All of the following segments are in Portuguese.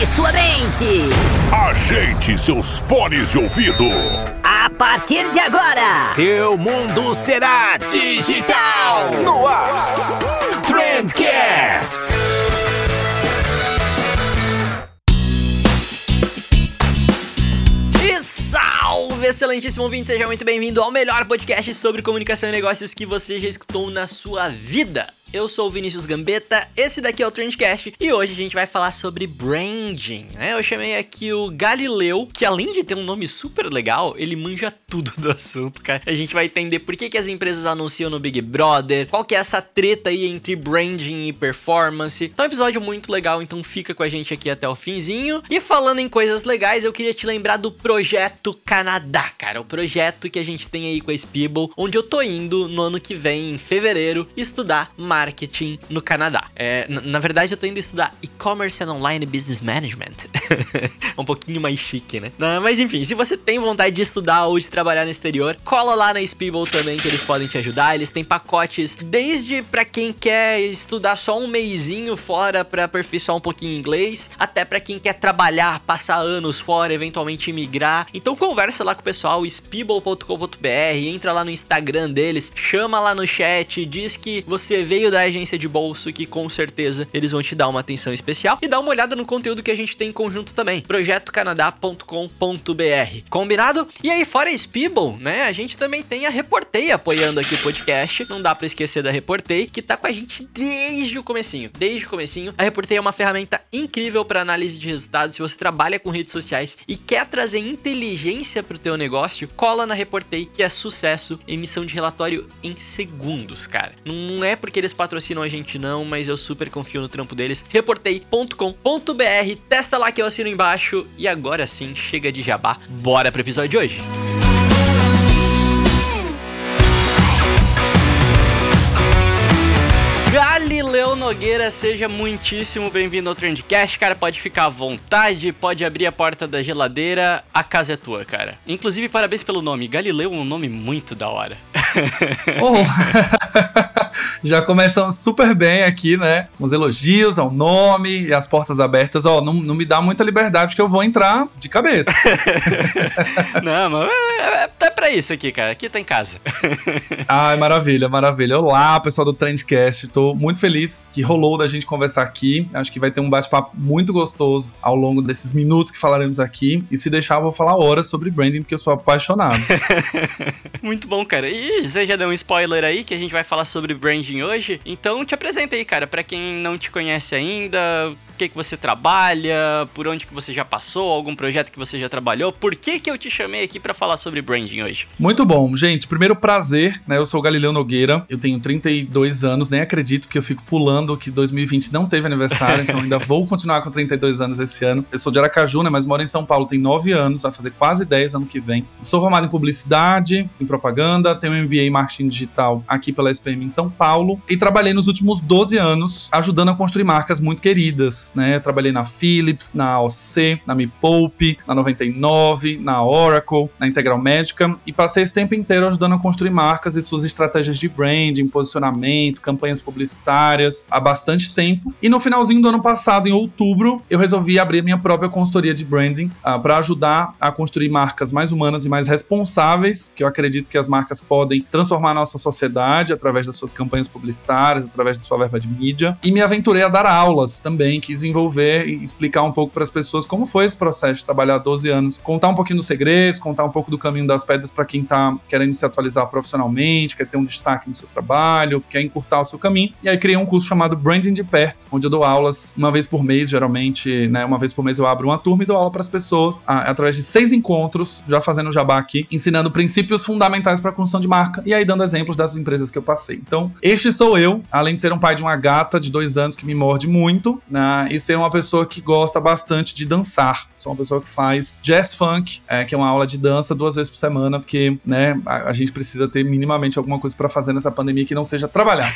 Prepare sua mente. Ajeite seus fones de ouvido. A partir de agora, seu mundo será digital. No ar. Trendcast. E salve, excelentíssimo ouvinte, seja muito bem-vindo ao melhor podcast sobre comunicação e negócios que você já escutou na sua vida. Eu sou o Vinícius Gambetta, esse daqui é o Trendcast e hoje a gente vai falar sobre branding. Né? Eu chamei aqui o Galileu, que além de ter um nome super legal, ele manja tudo do assunto, cara. A gente vai entender por que, que as empresas anunciam no Big Brother, qual que é essa treta aí entre branding e performance. Então, é um episódio muito legal, então fica com a gente aqui até o finzinho. E falando em coisas legais, eu queria te lembrar do Projeto Canadá, cara. O projeto que a gente tem aí com a Spiebel, onde eu tô indo no ano que vem, em fevereiro, estudar mais marketing no Canadá. É, na verdade, eu tô indo estudar e-commerce and online business management. um pouquinho mais chique, né? Não, mas enfim, se você tem vontade de estudar ou de trabalhar no exterior, cola lá na Speeble também que eles podem te ajudar. Eles têm pacotes desde para quem quer estudar só um meizinho fora para aperfeiçoar um pouquinho inglês, até para quem quer trabalhar, passar anos fora, eventualmente migrar. Então conversa lá com o pessoal, speeble.com.br, entra lá no Instagram deles, chama lá no chat, diz que você veio da agência de bolso que com certeza eles vão te dar uma atenção especial e dá uma olhada no conteúdo que a gente tem em conjunto também, projetocanadá.com.br. Combinado? E aí fora a Speeble, né, a gente também tem a Reportei apoiando aqui o podcast. Não dá para esquecer da Reportei, que tá com a gente desde o comecinho, desde o comecinho. A Reportei é uma ferramenta incrível para análise de resultados. Se você trabalha com redes sociais e quer trazer inteligência pro teu negócio, cola na Reportei que é sucesso, emissão de relatório em segundos, cara. Não é porque eles patrocinam a gente não, mas eu super confio no trampo deles. Reportei.com.br, testa lá que eu assino embaixo. E agora sim, chega de jabá, bora pro episódio de hoje. Galileu Nogueira, seja muitíssimo bem-vindo ao Trendcast, cara. Pode ficar à vontade, pode abrir a porta da geladeira, a casa é tua, cara. Inclusive, parabéns pelo nome. Galileu é um nome muito da hora. Oh. Já começamos super bem aqui, né? Com os elogios ao nome e as portas abertas. Ó, não, não me dá muita liberdade que eu vou entrar de cabeça. não, mas é, é, é pra isso aqui, cara. Aqui tá em casa. Ai, maravilha, maravilha. Olá, pessoal do Trendcast. Tô muito feliz que rolou da gente conversar aqui. Acho que vai ter um bate-papo muito gostoso ao longo desses minutos que falaremos aqui. E se deixar, eu vou falar horas sobre branding, porque eu sou apaixonado. muito bom, cara. E você já deu um spoiler aí que a gente vai falar sobre branding hoje. Então te apresenta aí, cara, para quem não te conhece ainda, que, que você trabalha, por onde que você já passou, algum projeto que você já trabalhou. Por que que eu te chamei aqui para falar sobre branding hoje? Muito bom, gente. Primeiro prazer, né? Eu sou o Galileu Nogueira, eu tenho 32 anos, nem acredito que eu fico pulando que 2020 não teve aniversário, então ainda vou continuar com 32 anos esse ano. Eu sou de Aracaju, né, mas moro em São Paulo, tem 9 anos, vai fazer quase 10 ano que vem. Sou formado em publicidade, em propaganda, tenho um MBA em marketing digital aqui pela SPM em São Paulo e trabalhei nos últimos 12 anos ajudando a construir marcas muito queridas, né? Eu trabalhei na Philips, na AOC, na Me Poupe, na 99, na Oracle, na Integral Médica e passei esse tempo inteiro ajudando a construir marcas e suas estratégias de branding, posicionamento, campanhas publicitárias há bastante tempo. E no finalzinho do ano passado, em outubro, eu resolvi abrir minha própria consultoria de branding ah, para ajudar a construir marcas mais humanas e mais responsáveis, que eu acredito que as marcas podem transformar nossa sociedade através das suas campanhas publicitárias, através da sua verba de mídia. E me aventurei a dar aulas também, quis desenvolver e explicar um pouco para as pessoas como foi esse processo de trabalhar 12 anos, contar um pouquinho dos segredos, contar um pouco do caminho das pedras para quem está querendo se atualizar profissionalmente, quer ter um destaque no seu trabalho, quer encurtar o seu caminho. E aí criei um curso chamado Branding de Perto, onde eu dou aulas uma vez por mês, geralmente, né, uma vez por mês eu abro uma turma e dou aula para as pessoas a, através de seis encontros, já fazendo jabá aqui, ensinando princípios fundamentais para a construção de marca e aí dando exemplos das empresas que eu passei. Então, este sou eu, além de ser um pai de uma gata de dois anos que me morde muito, né, e ser uma pessoa que gosta bastante de dançar. Sou uma pessoa que faz jazz funk, é, que é uma aula de dança duas vezes por semana porque, né, a, a gente precisa ter minimamente alguma coisa para fazer nessa pandemia que não seja trabalhar.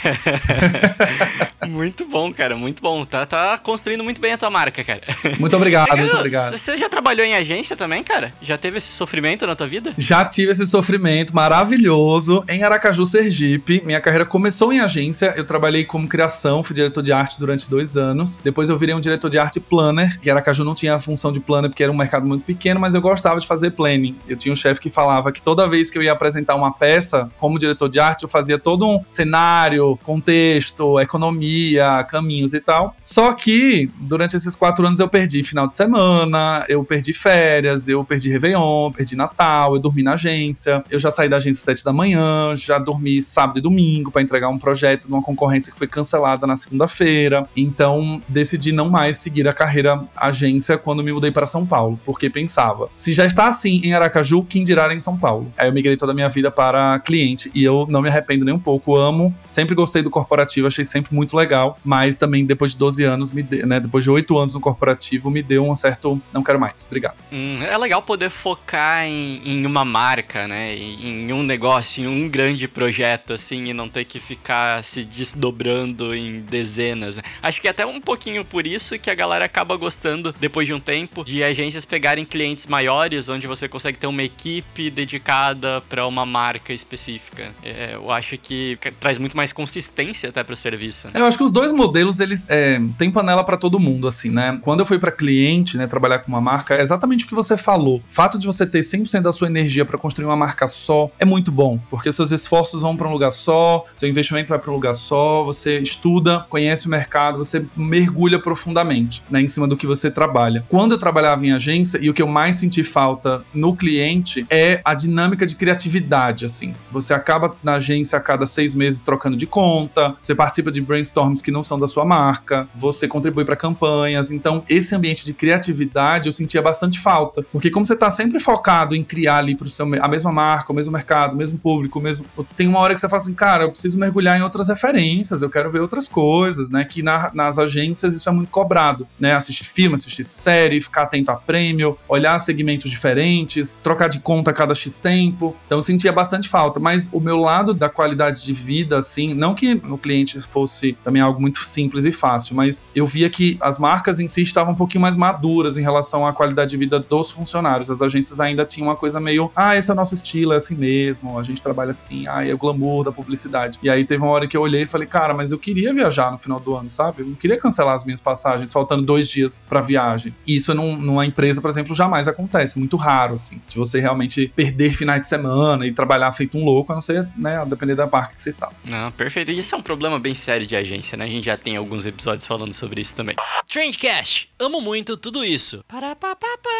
muito bom, cara, muito bom. Tá, tá construindo muito bem a tua marca, cara. Muito obrigado, muito obrigado. Você já trabalhou em agência também, cara? Já teve esse sofrimento na tua vida? Já tive esse sofrimento maravilhoso em Aracaju, Sergipe. Minha carreira começou em agência, eu trabalhei como criação, fui diretor de arte durante dois anos. Depois eu virei um diretor de arte planner, que Aracaju não tinha a função de planner porque era um mercado muito pequeno, mas eu gostava de fazer planning. Eu tinha um chefe que falava que toda vez que eu ia apresentar uma peça, como diretor de arte, eu fazia todo um cenário, contexto, economia, caminhos e tal. Só que durante esses quatro anos eu perdi final de semana, eu perdi férias, eu perdi Réveillon, perdi Natal, eu dormi na agência, eu já saí da agência às sete da manhã, já dormi sábado e domingo para entregar um projeto numa concorrência que foi cancelada na segunda-feira. Então decidi não mais seguir a carreira agência quando me mudei para São Paulo, porque pensava, se já está assim em Aracaju, quem dirá em São Paulo? Aí eu migrei toda a minha vida para cliente e eu não me arrependo nem um pouco, amo, sempre gostei do corporativo, achei sempre muito legal, mas também depois de 12 anos, me de, né, depois de 8 anos no corporativo, me deu um certo, não quero mais, obrigado. Hum, é legal poder focar em, em uma marca, né, em, em um negócio, em um grande projeto, assim, e não ter que ficar se desdobrando em dezenas. Né? Acho que é até um pouquinho por isso que a galera acaba gostando, depois de um tempo, de agências pegarem clientes maiores, onde você consegue ter uma equipe dedicada para uma marca específica. É, eu acho que traz muito mais consistência até para o serviço. Eu acho que os dois modelos, eles é, têm panela para todo mundo, assim, né? Quando eu fui para cliente, né, trabalhar com uma marca, é exatamente o que você falou. O fato de você ter 100% da sua energia para construir uma marca só é muito bom, porque seus esforços vão para um lugar só, seu investimento vai para um lugar só, você estuda, conhece o mercado, você mergulha profundamente, né, em cima do que você trabalha. Quando eu trabalhava em agência, e o que eu mais senti falta no cliente é a dinâmica de criatividade, assim. Você acaba na agência a cada seis meses trocando de conta, você participa de brainstorms que não são da sua marca, você contribui para campanhas. Então, esse ambiente de criatividade eu sentia bastante falta, porque como você está sempre focado em criar ali para a mesma marca, o mesmo mercado, o mesmo público, o mesmo tem uma hora que você fala assim, cara, eu preciso mergulhar em outras referências, eu quero ver outras coisas, né? Que na, nas agências isso é muito cobrado, né? Assistir filme, assistir série, ficar atento a prêmio, olhar segmentos diferentes, trocar de conta a cada X tempo. Então eu sentia bastante falta, mas o meu lado da qualidade de vida, assim, não que no cliente fosse também algo muito simples e fácil, mas eu via que as marcas em si estavam um pouquinho mais maduras em relação à qualidade de vida dos funcionários. As agências ainda tinham uma coisa meio, ah, esse é o nosso estilo, é assim mesmo, a gente trabalha assim, ah, é o glamour da publicidade. E aí teve uma hora que eu olhei e falei, cara, mas eu queria viajar no final do ano, sabe? Eu não queria cancelar as minhas passagens, faltando dois dias para viagem. E isso num, numa empresa, por exemplo, jamais acontece, muito raro, assim, de você realmente perder finais de semana e trabalhar feito um louco, a não ser, né, a depender da marca que você está. Não, perfeito. Isso é um problema bem sério de agência, né? A gente já tem alguns episódios falando sobre isso também. Trendcast, amo muito tudo isso. Para, pa, pa, pa.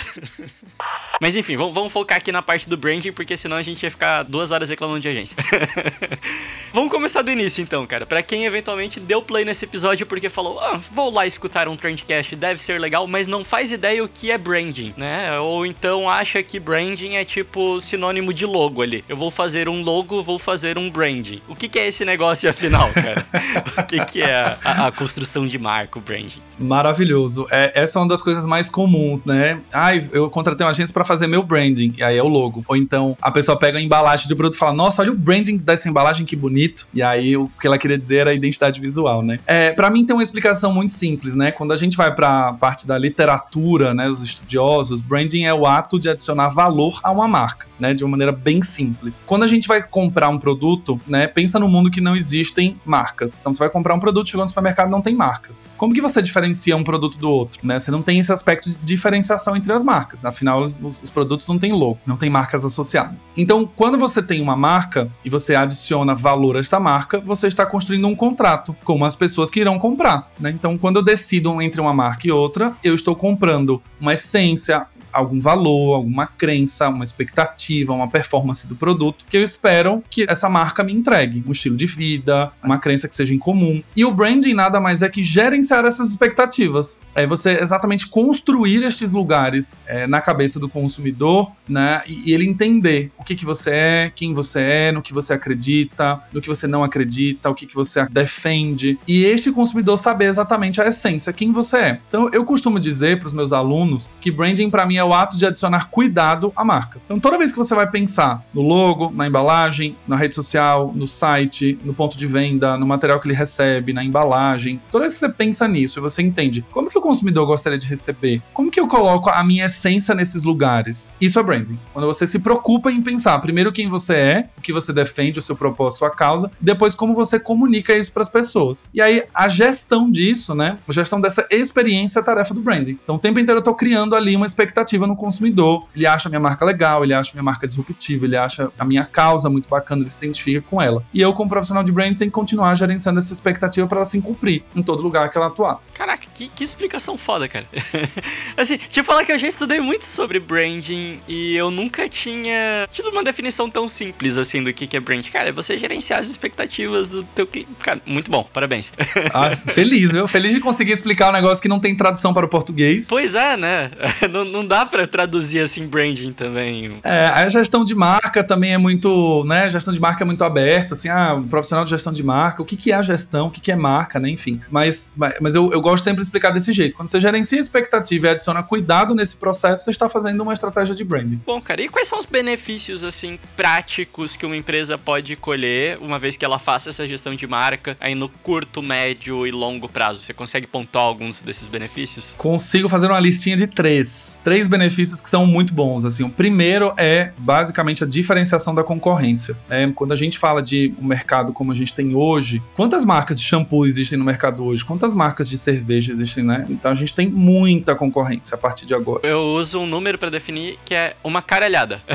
Mas enfim, vamos, vamos, focar aqui na parte do branding, porque senão a gente ia ficar duas horas reclamando de agência. vamos começar do início então, cara. Para quem eventualmente deu play nesse episódio porque falou, ah, vou lá escutar um Trendcast, deve ser legal, mas não faz ideia o que é branding, né? Ou então acha que branding é tipo sinônimo de logo ali. Eu vou fazer um logo, vou fazer um branding. O que, que é esse negócio afinal, cara? o que, que é a, a, construção de marca, branding? Maravilhoso. É, essa é uma das coisas mais comuns, né? Ai, eu contratei uma agência para fazer meu branding, e aí é o logo. Ou então a pessoa pega a embalagem de produto e fala: Nossa, olha o branding dessa embalagem, que bonito. E aí o que ela queria dizer era a identidade visual, né? É, para mim tem uma explicação muito simples, né? Quando a gente vai para parte da literatura, né, os estudiosos, branding é o ato de adicionar valor a uma marca, né, de uma maneira bem simples. Quando a gente vai comprar um produto, né, pensa no mundo que não existem marcas. Então você vai comprar um produto, chegou no supermercado não tem marcas. Como que você diferencia um produto do outro, né? Você não tem esse aspecto de diferenciação entre as marcas. Afinal, os, os produtos não têm logo, não tem marcas associadas. Então, quando você tem uma marca e você adiciona valor a esta marca, você está construindo um contrato com as pessoas que irão comprar, né? Então, quando eu decido entre uma marca e outra, eu estou comprando uma essência, algum valor, alguma crença, uma expectativa, uma performance do produto que eu espero que essa marca me entregue. Um estilo de vida, uma crença que seja em comum. E o branding nada mais é que gerenciar essas expectativas. É você exatamente construir estes lugares é, na cabeça do consumidor, né? E, e, ele entender o que, que você é, quem você é, no que você acredita, no que você não acredita, o que, que você defende. E este consumidor saber exatamente a essência, quem você é. Então eu costumo dizer para os meus alunos que branding para mim é o ato de adicionar cuidado à marca. Então, toda vez que você vai pensar no logo, na embalagem, na rede social, no site, no ponto de venda, no material que ele recebe, na embalagem, toda vez que você pensa nisso e você entende como que o consumidor gostaria de receber, como que eu coloco a minha essência nesses lugares, isso é branding. Quando você se preocupa em pensar primeiro quem você é, o que você defende, o seu propósito, a sua causa, depois como você comunica isso para as pessoas. E aí a gestão disso, né? A gestão dessa experiência é a tarefa do branding. Então o tempo inteiro eu tô criando ali uma expectativa no consumidor. Ele acha a minha marca legal, ele acha a minha marca disruptiva, ele acha a minha causa muito bacana, ele se identifica com ela. E eu, como profissional de branding, tenho que continuar gerenciando essa expectativa para ela se cumprir em todo lugar que ela atuar. Caraca, que, que explicação foda, cara. assim, deixa eu falar que eu já estudei muito sobre branding e eu nunca tinha tido uma definição tão simples assim do que, que é branding. Cara, é você gerenciar as expectativas do teu cliente. Cara, muito bom, parabéns. Ah, feliz, viu? Feliz de conseguir explicar um negócio que não tem tradução para o português. Pois é, né? Não, não dá para traduzir assim branding também. É, a gestão de marca também é muito, né? A gestão de marca é muito aberta, assim, ah, um profissional de gestão de marca, o que, que é a gestão, o que, que é marca, né? Enfim. Mas, mas eu, eu gosto sempre de explicar desse jeito. Quando você gerencia a expectativa e adiciona cuidado nesse processo, você está fazendo uma estratégia de branding. Bom, cara, e quais são os benefícios, assim, práticos que uma empresa pode colher uma vez que ela faça essa gestão de marca aí no curto, médio e longo prazo? Você consegue pontuar alguns desses benefícios? Consigo fazer uma listinha de três. Três benefícios que são muito bons. Assim, o primeiro é basicamente a diferenciação da concorrência. Né? Quando a gente fala de um mercado como a gente tem hoje, quantas marcas de shampoo existem no mercado hoje? Quantas marcas de cerveja existem, né? Então a gente tem muita concorrência a partir de agora. Eu uso um número para definir que é uma caralhada.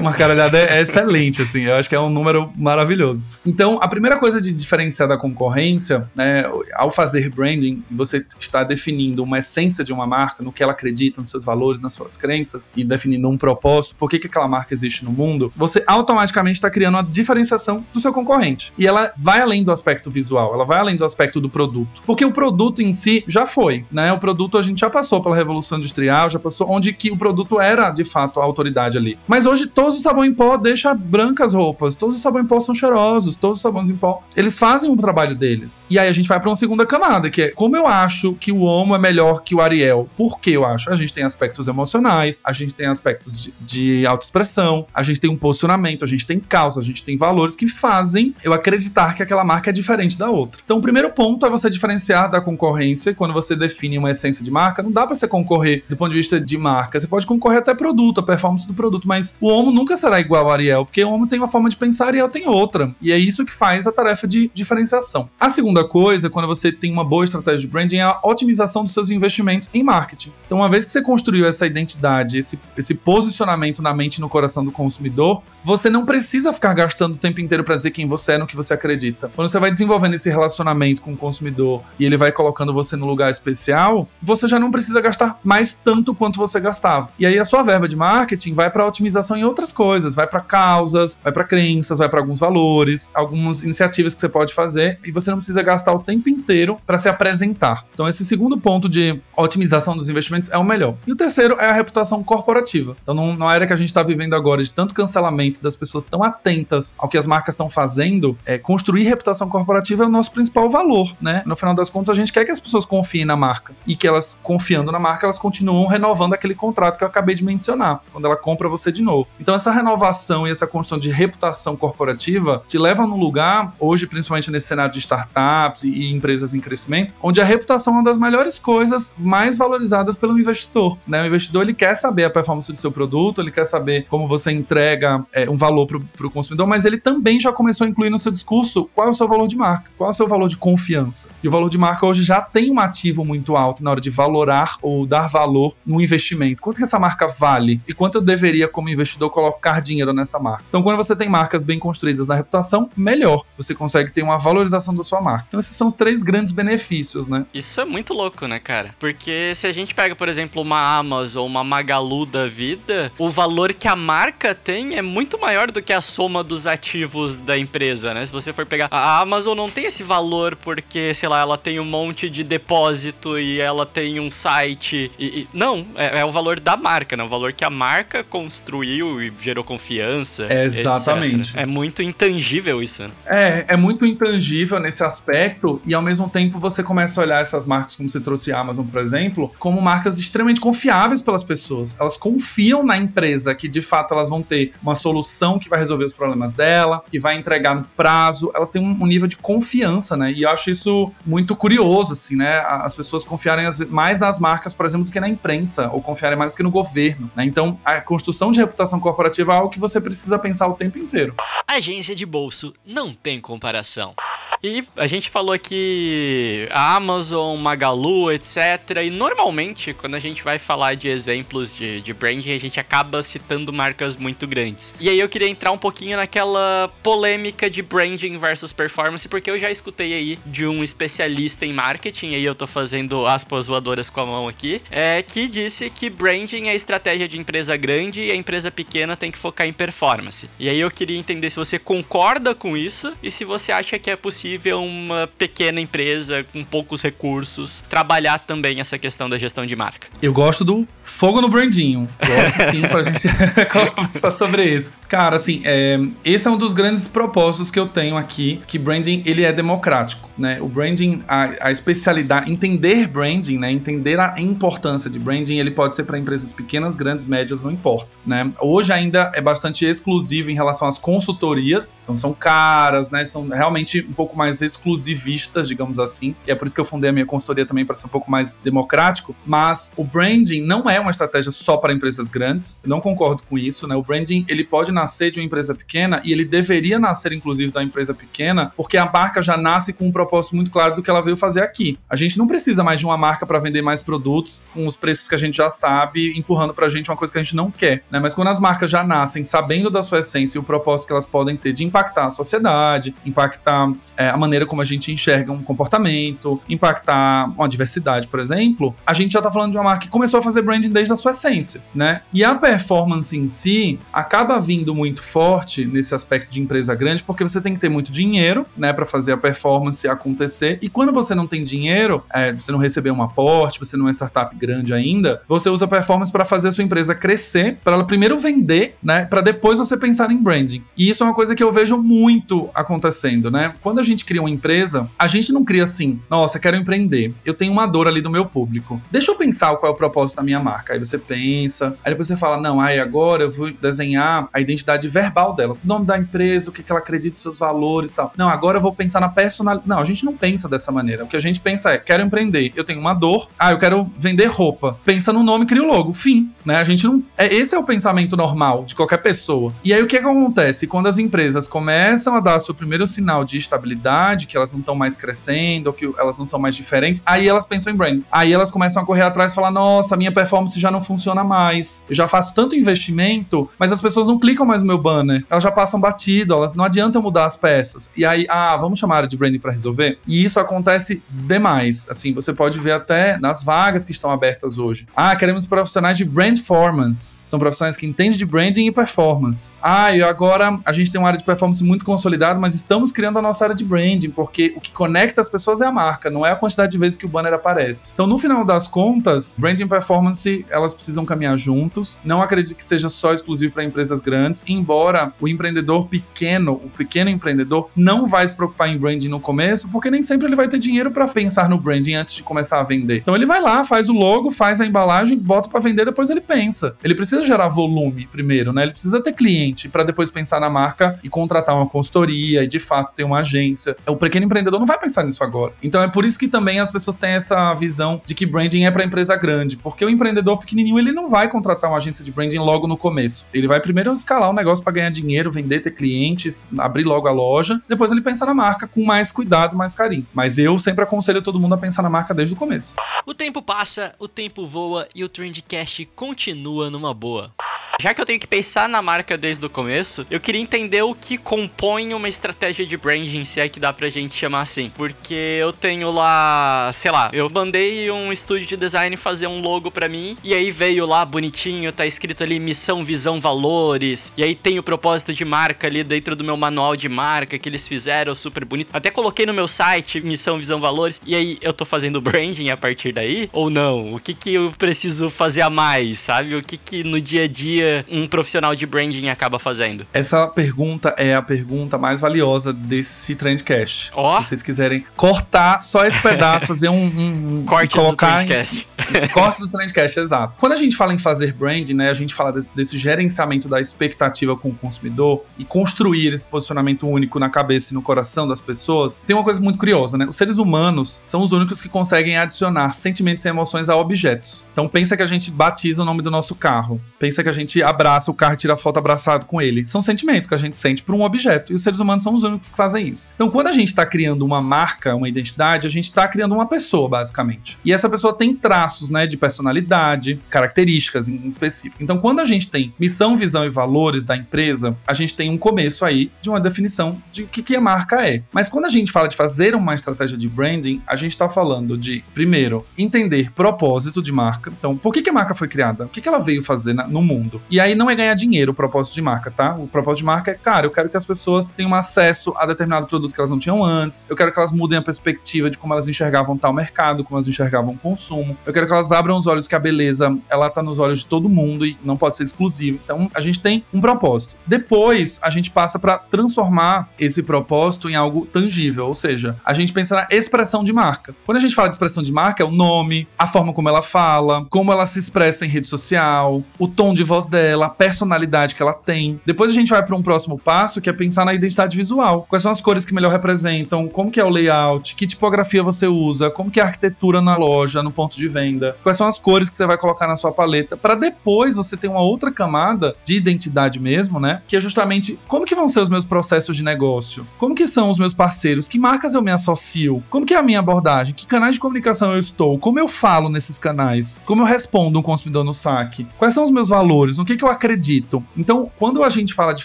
uma caralhada é excelente, assim. Eu acho que é um número maravilhoso. Então, a primeira coisa de diferenciar da concorrência, né, ao fazer branding, você está definindo uma essência de uma marca, no que ela acredita, nos seus valores, nas suas crenças, e definindo um propósito, por que, que aquela marca existe no mundo, você automaticamente está criando uma diferenciação do seu concorrente. E ela vai além do aspecto visual, ela vai além do aspecto do produto. Porque o produto em si já foi, né? O produto a gente já passou pela Revolução Industrial, já passou onde que o produto era, de fato, a autoridade ali. Mas hoje todos os sabão em pó deixa brancas roupas, todos os sabão em pó são cheirosos, todos os sabões em pó, eles fazem o trabalho deles. E aí a gente vai para uma segunda camada, que é como eu acho que o Omo é melhor que o Ariel. Por que eu acho? A gente tem aspectos emocionais, a gente tem aspectos de, de autoexpressão, a gente tem um posicionamento, a gente tem causa, a gente tem valores que fazem eu acreditar que aquela marca é diferente da outra. Então, o primeiro ponto é você diferenciar da concorrência. Quando você define uma essência de marca, não dá para você concorrer do ponto de vista de marca. Você pode concorrer até produto, a performance do produto, mas o Omo nunca será igual ao Ariel, porque o Omo tem uma forma de pensar, Ariel tem outra. E é isso que faz a tarefa de diferenciação. A segunda coisa, quando você tem uma boa estratégia de branding, é a otimização dos seus investimentos em marketing. Então, uma vez que você construiu essa identidade, esse, esse posicionamento na mente e no coração do consumidor, você não precisa ficar gastando o tempo inteiro para dizer quem você é no que você acredita. Quando você vai desenvolvendo esse relacionamento com o consumidor e ele vai colocando você no lugar especial, você já não precisa gastar mais tanto quanto você gastava. E aí a sua verba de marketing vai para otimização em outras coisas, vai para causas, vai para crenças, vai para alguns valores, algumas iniciativas que você pode fazer e você não precisa gastar o tempo inteiro para se apresentar. Então esse segundo ponto de otimização dos investimentos é o melhor. E o terceiro é a reputação corporativa. Então não, na era que a gente está vivendo agora de tanto cancelamento das pessoas tão atentas ao que as marcas estão fazendo, é, construir reputação corporativa é o nosso principal valor, né? No final das contas a gente quer que as pessoas confiem na marca e que elas confiando na marca elas continuam renovando aquele contrato que eu acabei de mencionar, quando ela compra você de novo. Então essa renovação e essa construção de reputação corporativa te leva num lugar, hoje principalmente nesse cenário de startups e, e empresas em crescimento, onde a reputação é uma das melhores coisas mais valorizadas pelo investidor. Né? O investidor ele quer saber a performance do seu produto, ele quer saber como você entrega é, um valor para o consumidor, mas ele também já começou a incluir no seu discurso qual é o seu valor de marca, qual é o seu valor de confiança. E o valor de marca hoje já tem um ativo muito alto na hora de valorar ou dar valor no investimento. Quanto que essa marca vale e quanto eu deveria, como investidor, colocar dinheiro nessa marca. Então, quando você tem marcas bem construídas na reputação, melhor. Você consegue ter uma valorização da sua marca. Então, esses são três grandes benefícios, né? Isso é muito louco, né, cara? Porque se a gente pega, por exemplo, uma Amazon uma Magalu da vida, o valor que a marca tem é muito muito maior do que a soma dos ativos da empresa, né? Se você for pegar. A Amazon não tem esse valor porque, sei lá, ela tem um monte de depósito e ela tem um site. E, e... não, é, é, o valor da marca, né? O valor que a marca construiu e gerou confiança. É exatamente. Etc. É muito intangível isso, né? É, é muito intangível nesse aspecto e ao mesmo tempo você começa a olhar essas marcas, como você trouxe a Amazon, por exemplo, como marcas extremamente confiáveis pelas pessoas. Elas confiam na empresa que de fato elas vão ter uma solução que vai resolver os problemas dela, que vai entregar no prazo. Elas têm um, nível de confiança, né? E eu acho isso muito curioso, assim, né? As pessoas confiarem mais nas marcas, por exemplo, do que na imprensa, ou confiarem mais do que no governo, né? Então, a construção de reputação corporativa é algo que você precisa pensar o tempo inteiro. Agência de bolso não tem comparação. E a gente falou aqui a Amazon, Magalu, etc. E normalmente, quando a gente vai falar de exemplos de, de branding, a gente acaba citando marcas muito grandes. E aí eu queria entrar um pouquinho naquela polêmica de branding versus performance, porque eu já escutei aí de um especialista em marketing, aí eu tô fazendo aspas voadoras com a mão aqui, é, que disse que branding é estratégia de empresa grande e a empresa pequena tem que focar em performance. E aí eu queria entender se você concorda com isso e se você acha que é possível uma pequena empresa com poucos recursos trabalhar também essa questão da gestão de marca. Eu gosto do fogo no brandinho. Gosto sim pra gente conversar sobre isso. Cara, assim, é, esse é um dos grandes propósitos que eu tenho aqui, que branding ele é democrático, né? O branding, a, a especialidade, entender branding, né? Entender a importância de branding, ele pode ser para empresas pequenas, grandes, médias, não importa, né? Hoje ainda é bastante exclusivo em relação às consultorias, então são caras, né? São realmente um pouco mais exclusivistas, digamos assim. E é por isso que eu fundei a minha consultoria também para ser um pouco mais democrático, mas o branding não é uma estratégia só para empresas grandes. Eu não concordo com isso, né? O branding, ele pode nascer de uma empresa pequena e ele deveria nascer inclusive da empresa pequena, porque a marca já nasce com um propósito muito claro do que ela veio fazer aqui. A gente não precisa mais de uma marca para vender mais produtos com os preços que a gente já sabe, empurrando pra gente uma coisa que a gente não quer, né? Mas quando as marcas já nascem sabendo da sua essência e o propósito que elas podem ter de impactar a sociedade, impactar é, a maneira como a gente enxerga um comportamento, impactar uma diversidade, por exemplo, a gente já tá falando de uma marca que começou a fazer branding desde a sua essência, né? E a performance em si acaba vindo muito forte nesse aspecto de empresa grande, porque você tem que ter muito dinheiro, né, para fazer a performance acontecer. E quando você não tem dinheiro, é, você não recebeu um aporte, você não é startup grande ainda, você usa a performance para fazer a sua empresa crescer, para ela primeiro vender, né, para depois você pensar em branding. E isso é uma coisa que eu vejo muito acontecendo, né? Quando a gente cria uma empresa, a gente não cria assim, nossa, quero empreender. Eu tenho uma dor ali do meu público. Deixa eu pensar qual é o propósito da minha marca. Aí você pensa, aí depois você fala, não, aí agora eu vou desenhar a identidade verbal dela, o nome da empresa, o que, que ela acredita, os seus valores e tal. Não, agora eu vou pensar na personalidade. Não, a gente não pensa dessa maneira. O que a gente pensa é, quero empreender, eu tenho uma dor, ah, eu quero vender roupa. Pensa no nome, cria o logo, fim, né? A gente não... É, esse é o pensamento normal de qualquer pessoa. E aí o que, que acontece? Quando as empresas começam a dar seu primeiro sinal de estabilidade, que elas não estão mais crescendo, ou que elas não são mais diferentes, aí elas pensam em brand. Aí elas começam a correr atrás e falar, nossa, minha performance já não funciona mais. Eu já faço tanto investimento, mas as pessoas não clicam mais no meu banner. Elas já passam batido, elas não adianta mudar as peças. E aí, ah, vamos chamar a área de branding para resolver? E isso acontece demais. Assim, você pode ver até nas vagas que estão abertas hoje. Ah, queremos profissionais de brand performance. São profissionais que entendem de branding e performance. Ah, e agora a gente tem uma área de performance muito consolidada, mas estamos criando a nossa área de branding, porque o que conecta as pessoas é a marca, não é a quantidade de vezes que o banner aparece. Então, no final das contas, branding e performance, elas precisam caminhar juntos. Não acredito que seja só exclusivo para empresas grandes, embora o empreendedor pequeno, o pequeno empreendedor, não vai se preocupar em branding no começo, porque nem sempre ele vai ter dinheiro para pensar no branding antes de começar a vender. Então ele vai lá, faz o logo, faz a embalagem, bota para vender, depois ele pensa. Ele precisa gerar volume primeiro, né? Ele precisa ter cliente para depois pensar na marca e contratar uma consultoria e de fato ter uma agência. O pequeno empreendedor não vai pensar nisso agora. Então é por isso que também as pessoas têm essa visão de que branding é para empresa grande, porque o empreendedor pequenininho ele não vai contratar uma agência de branding logo no começo. Ele vai primeiro escalar o negócio para ganhar dinheiro, vender, ter clientes, abrir logo a loja, depois ele pensa na marca com mais cuidado, mais carinho. Mas eu sempre aconselho todo mundo a pensar na marca desde o começo. O tempo passa, o tempo voa e o Trendcast continua numa boa. Já que eu tenho que pensar na marca desde o começo, eu queria entender o que compõe uma estratégia de branding, se é que dá pra gente chamar assim. Porque eu tenho lá, sei lá, eu mandei um estúdio de design fazer um logo pra mim, e aí veio lá bonitinho, tá escrito ali missão, visão, valores, e aí tem o propósito de marca ali dentro do meu manual de marca que eles fizeram, super bonito. Até coloquei no meu site missão, visão, valores, e aí eu tô fazendo branding a partir daí? Ou não? O que que eu preciso fazer a mais, sabe? O que que no dia a dia um profissional de branding acaba fazendo? Essa pergunta é a pergunta mais valiosa desse Trendcast. Ó. Se vocês quiserem cortar só esse pedaço, fazer um, um, um e colocar do em- Trendcast. Cortes do Trendcast, exato. Quando a gente fala em fazer branding, né, a gente fala desse, desse gerenciamento da expectativa com o consumidor e construir esse posicionamento único na cabeça e no coração das pessoas, tem uma coisa muito curiosa, né? Os seres humanos são os únicos que conseguem adicionar sentimentos e emoções a objetos. Então pensa que a gente batiza o nome do nosso carro. Pensa que a gente abraça o carro e tira foto abraçado com ele. São sentimentos que a gente sente por um objeto. E os seres humanos são os únicos que fazem isso. Então, quando a gente está criando uma marca, uma identidade, a gente está criando uma pessoa, basicamente. E essa pessoa tem traços, né, de personalidade, características em específico. Então, quando a gente tem missão, visão e valores da empresa, a gente tem um começo aí de uma definição de o que, que a marca é. Mas quando a gente fala de fazer uma estratégia de branding, a gente está falando de, primeiro, entender propósito de marca. Então, por que, que a marca foi criada? O que, que ela veio fazer na- no mundo? E aí não é ganhar dinheiro o propósito de marca, tá? O propósito de marca é, cara, eu quero que as pessoas tenham acesso a determinado produto que elas não tinham antes. Eu quero que elas mudem a perspectiva de como elas enxergavam tal mercado, como elas enxergavam o consumo. Eu quero que elas abram os olhos que a beleza, ela tá nos olhos de todo mundo e não pode ser exclusiva. Então, a gente tem um propósito. Depois, a gente passa para transformar esse propósito em algo tangível, ou seja, a gente pensa na expressão de marca. Quando a gente fala de expressão de marca, é o nome, a forma como ela fala, como ela se expressa em rede social, o tom de voz dela, a personalidade que ela tem. Depois a gente vai para um próximo passo, que é pensar na identidade visual. Quais são as cores que melhor representam, como que é o layout, que tipografia você usa, como que é a arquitetura na loja, no ponto de venda, quais são as cores que você vai colocar na sua paleta, para depois você ter uma outra camada de identidade mesmo, né? Que é justamente como que vão ser os meus processos de negócio, como que são os meus parceiros, que marcas eu me associo, como que é a minha abordagem, que canais de comunicação eu estou, como eu falo nesses canais, como eu respondo um consumidor no saque, quais são os meus valores, no que que eu acredito. Então, quando a gente fala de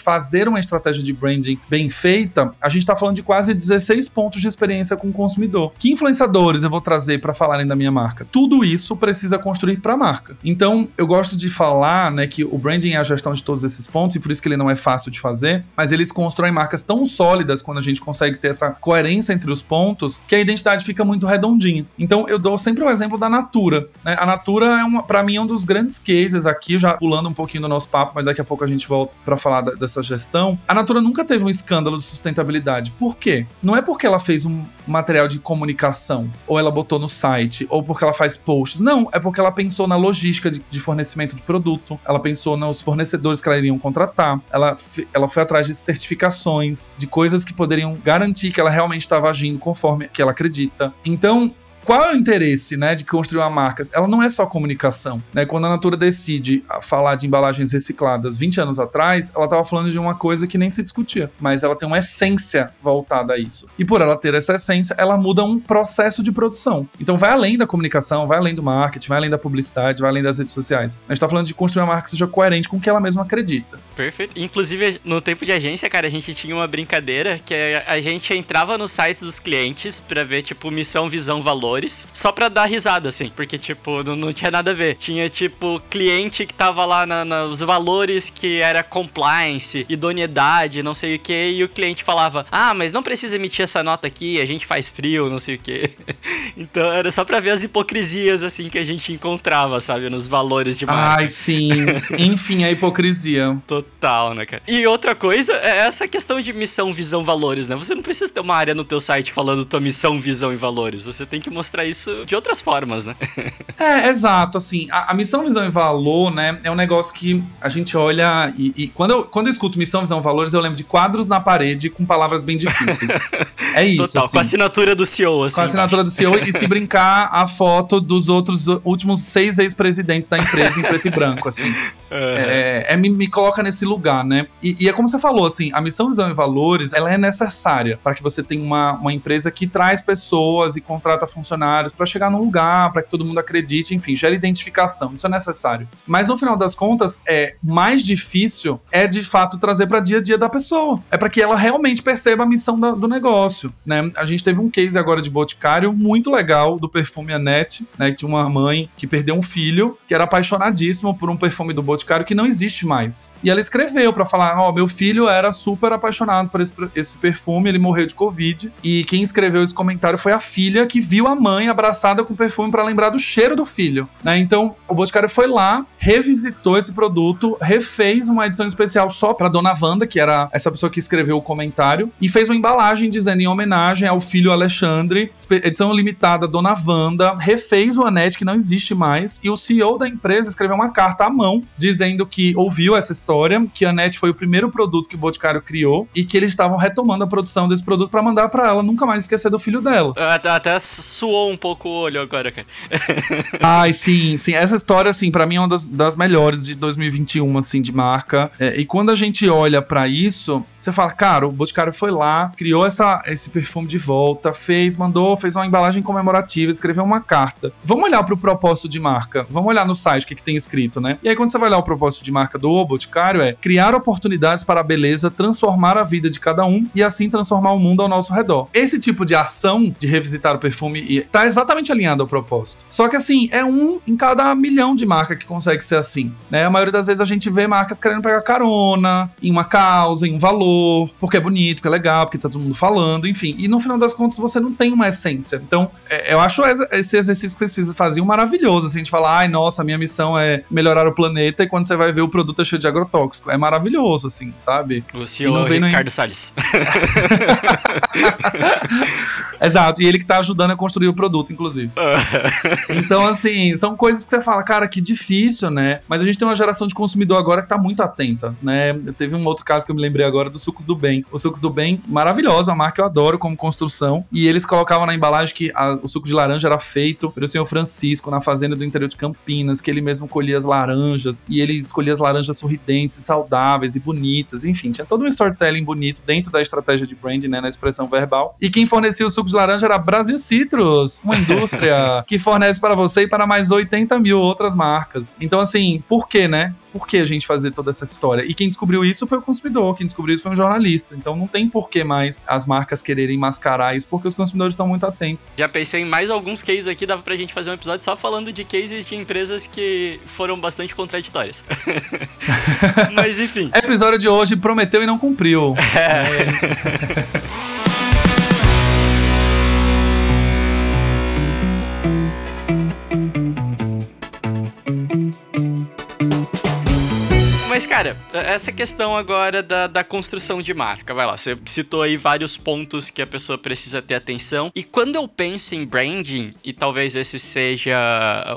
fazer uma estratégia de branding bem feita, a gente está falando de quase 16 pontos de experiência com o consumidor. Que influenciadores eu vou trazer para falarem da minha marca? Tudo isso precisa construir para a marca. Então, eu gosto de falar, né, que o branding é a gestão de todos esses pontos e por isso que ele não é fácil de fazer, mas eles constroem marcas tão sólidas quando a gente consegue ter essa coerência entre os pontos que a identidade fica muito redondinha. Então, eu dou sempre o exemplo da Natura, né? A Natura é uma, para mim, é um dos grandes cases aqui, já pulando um pouquinho do nosso papo, mas daqui a pouco a gente volta para falar da- dessa gestão. A Natura nunca teve um escândalo de sustentabilidade. Por quê? Não é porque ela fez um material de comunicação, ou ela botou no site, ou porque ela faz posts. Não, é porque ela pensou na logística de, de fornecimento de produto, ela pensou nos fornecedores que ela iriam contratar, ela, ela foi atrás de certificações, de coisas que poderiam garantir que ela realmente estava agindo conforme que ela acredita. Então, qual é o interesse, né, de construir uma marca? Ela não é só comunicação, né? Quando a Natura decide falar de embalagens recicladas 20 anos atrás, ela estava falando de uma coisa que nem se discutia, mas ela tem uma essência voltada a isso. E por ela ter essa essência, ela muda um processo de produção. Então vai além da comunicação, vai além do marketing, vai além da publicidade, vai além das redes sociais. A gente tá falando de construir uma marca que seja coerente com o que ela mesma acredita. Perfeito. Inclusive, no tempo de agência, cara, a gente tinha uma brincadeira que a gente entrava nos sites dos clientes pra ver, tipo, missão, visão, valores, só pra dar risada, assim. Porque, tipo, não, não tinha nada a ver. Tinha, tipo, cliente que tava lá na- nos valores que era compliance, idoneidade, não sei o que, e o cliente falava, ah, mas não precisa emitir essa nota aqui, a gente faz frio, não sei o que. então era só pra ver as hipocrisias, assim, que a gente encontrava, sabe, nos valores de marca. Ai, sim. Enfim, a hipocrisia. Total, né, cara? E outra coisa é essa questão de missão, visão, valores, né? Você não precisa ter uma área no teu site falando tua missão, visão e valores. Você tem que mostrar isso de outras formas, né? É, exato, assim, a, a missão, visão e valor, né, é um negócio que a gente olha e, e quando, eu, quando eu escuto missão, visão e valores, eu lembro de quadros na parede com palavras bem difíceis. É isso, Total, assim. com a assinatura do CEO, assim. Com a assinatura do CEO e se brincar a foto dos outros últimos seis ex-presidentes da empresa em preto e branco, assim. É, é, me, me, coloca nesse lugar, né? E, e, é como você falou, assim, a missão, visão e valores, ela é necessária para que você tenha uma, uma empresa que traz pessoas e contrata funcionários para chegar num lugar, para que todo mundo acredite, enfim, gera identificação. Isso é necessário. Mas no final das contas, é mais difícil é de fato trazer para dia a dia da pessoa. É para que ela realmente perceba a missão da, do negócio, né? A gente teve um case agora de boticário muito legal do perfume Anete, né? Tinha uma mãe que perdeu um filho que era apaixonadíssimo por um perfume do boticário que não existe mais. E ela escreveu para falar: Ó, oh, meu filho era super apaixonado por esse, esse perfume, ele morreu de Covid. E quem escreveu esse comentário foi a filha que viu a mãe abraçada com o perfume para lembrar do cheiro do filho, né? Então o boticário foi lá, revisitou esse produto, refez uma edição especial só para Dona Wanda, que era essa pessoa que escreveu o comentário, e fez uma embalagem dizendo em homenagem ao filho Alexandre, edição limitada Dona Wanda, refez o Anete que não existe mais, e o CEO da empresa escreveu uma carta à mão dizendo que ouviu essa história, que a Anete foi o primeiro produto que o Boticário criou e que eles estavam retomando a produção desse produto para mandar para ela nunca mais esquecer do filho dela. Até, até suou um pouco o olho agora, cara. Ai, sim, sim. Essa história, assim, para mim é uma das, das melhores de 2021, assim, de marca. É, e quando a gente olha para isso, você fala, cara, o Boticário foi lá, criou essa, esse perfume de volta, fez, mandou, fez uma embalagem comemorativa, escreveu uma carta. Vamos olhar para o propósito de marca. Vamos olhar no site o que, que tem escrito, né? E aí, quando você vai olhar o propósito de marca do Boticário, é criar oportunidades para a beleza, transformar a vida de cada um e assim transformar o mundo ao nosso redor. Esse tipo de ação de revisitar o perfume tá exatamente alinhado ao propósito. Só que assim, é um em cada milhão de marca que consegue ser assim, né? A maioria das vezes a gente vê marcas querendo pegar carona em uma causa, em um valor porque é bonito, porque é legal, porque tá todo mundo falando, enfim. E no final das contas você não tem uma essência. Então, é, eu acho esse exercício que vocês faziam maravilhoso, assim, de falar, ai, nossa, a minha missão é melhorar o planeta, e quando você vai ver o produto é cheio de agrotóxico. É maravilhoso, assim, sabe? O CEO não vem Ricardo no... Salles. Exato, e ele que tá ajudando a construir o produto, inclusive. então, assim, são coisas que você fala, cara, que difícil, né? Mas a gente tem uma geração de consumidor agora que tá muito atenta, né? Teve um outro caso que eu me lembrei agora do Sucos do Bem. O Sucos do Bem, maravilhosa, uma marca eu adoro como construção. E eles colocavam na embalagem que a, o suco de laranja era feito pelo senhor Francisco, na fazenda do interior de Campinas, que ele mesmo colhia as laranjas. E ele escolhia as laranjas sorridentes e saudáveis e bonitas. Enfim, tinha todo um storytelling bonito dentro da estratégia de branding, né? Na expressão verbal. E quem fornecia o suco de laranja era Brasil Citrus, uma indústria que fornece para você e para mais 80 mil outras marcas. Então, assim, por quê, né? por que a gente fazer toda essa história? E quem descobriu isso foi o consumidor, quem descobriu isso foi um jornalista. Então não tem por que mais as marcas quererem mascarar isso, porque os consumidores estão muito atentos. Já pensei em mais alguns cases aqui, dava pra gente fazer um episódio só falando de cases de empresas que foram bastante contraditórias. Mas enfim. Episódio de hoje prometeu e não cumpriu. É. é Cara, essa questão agora da, da construção de marca, vai lá, você citou aí vários pontos que a pessoa precisa ter atenção. E quando eu penso em branding, e talvez esse seja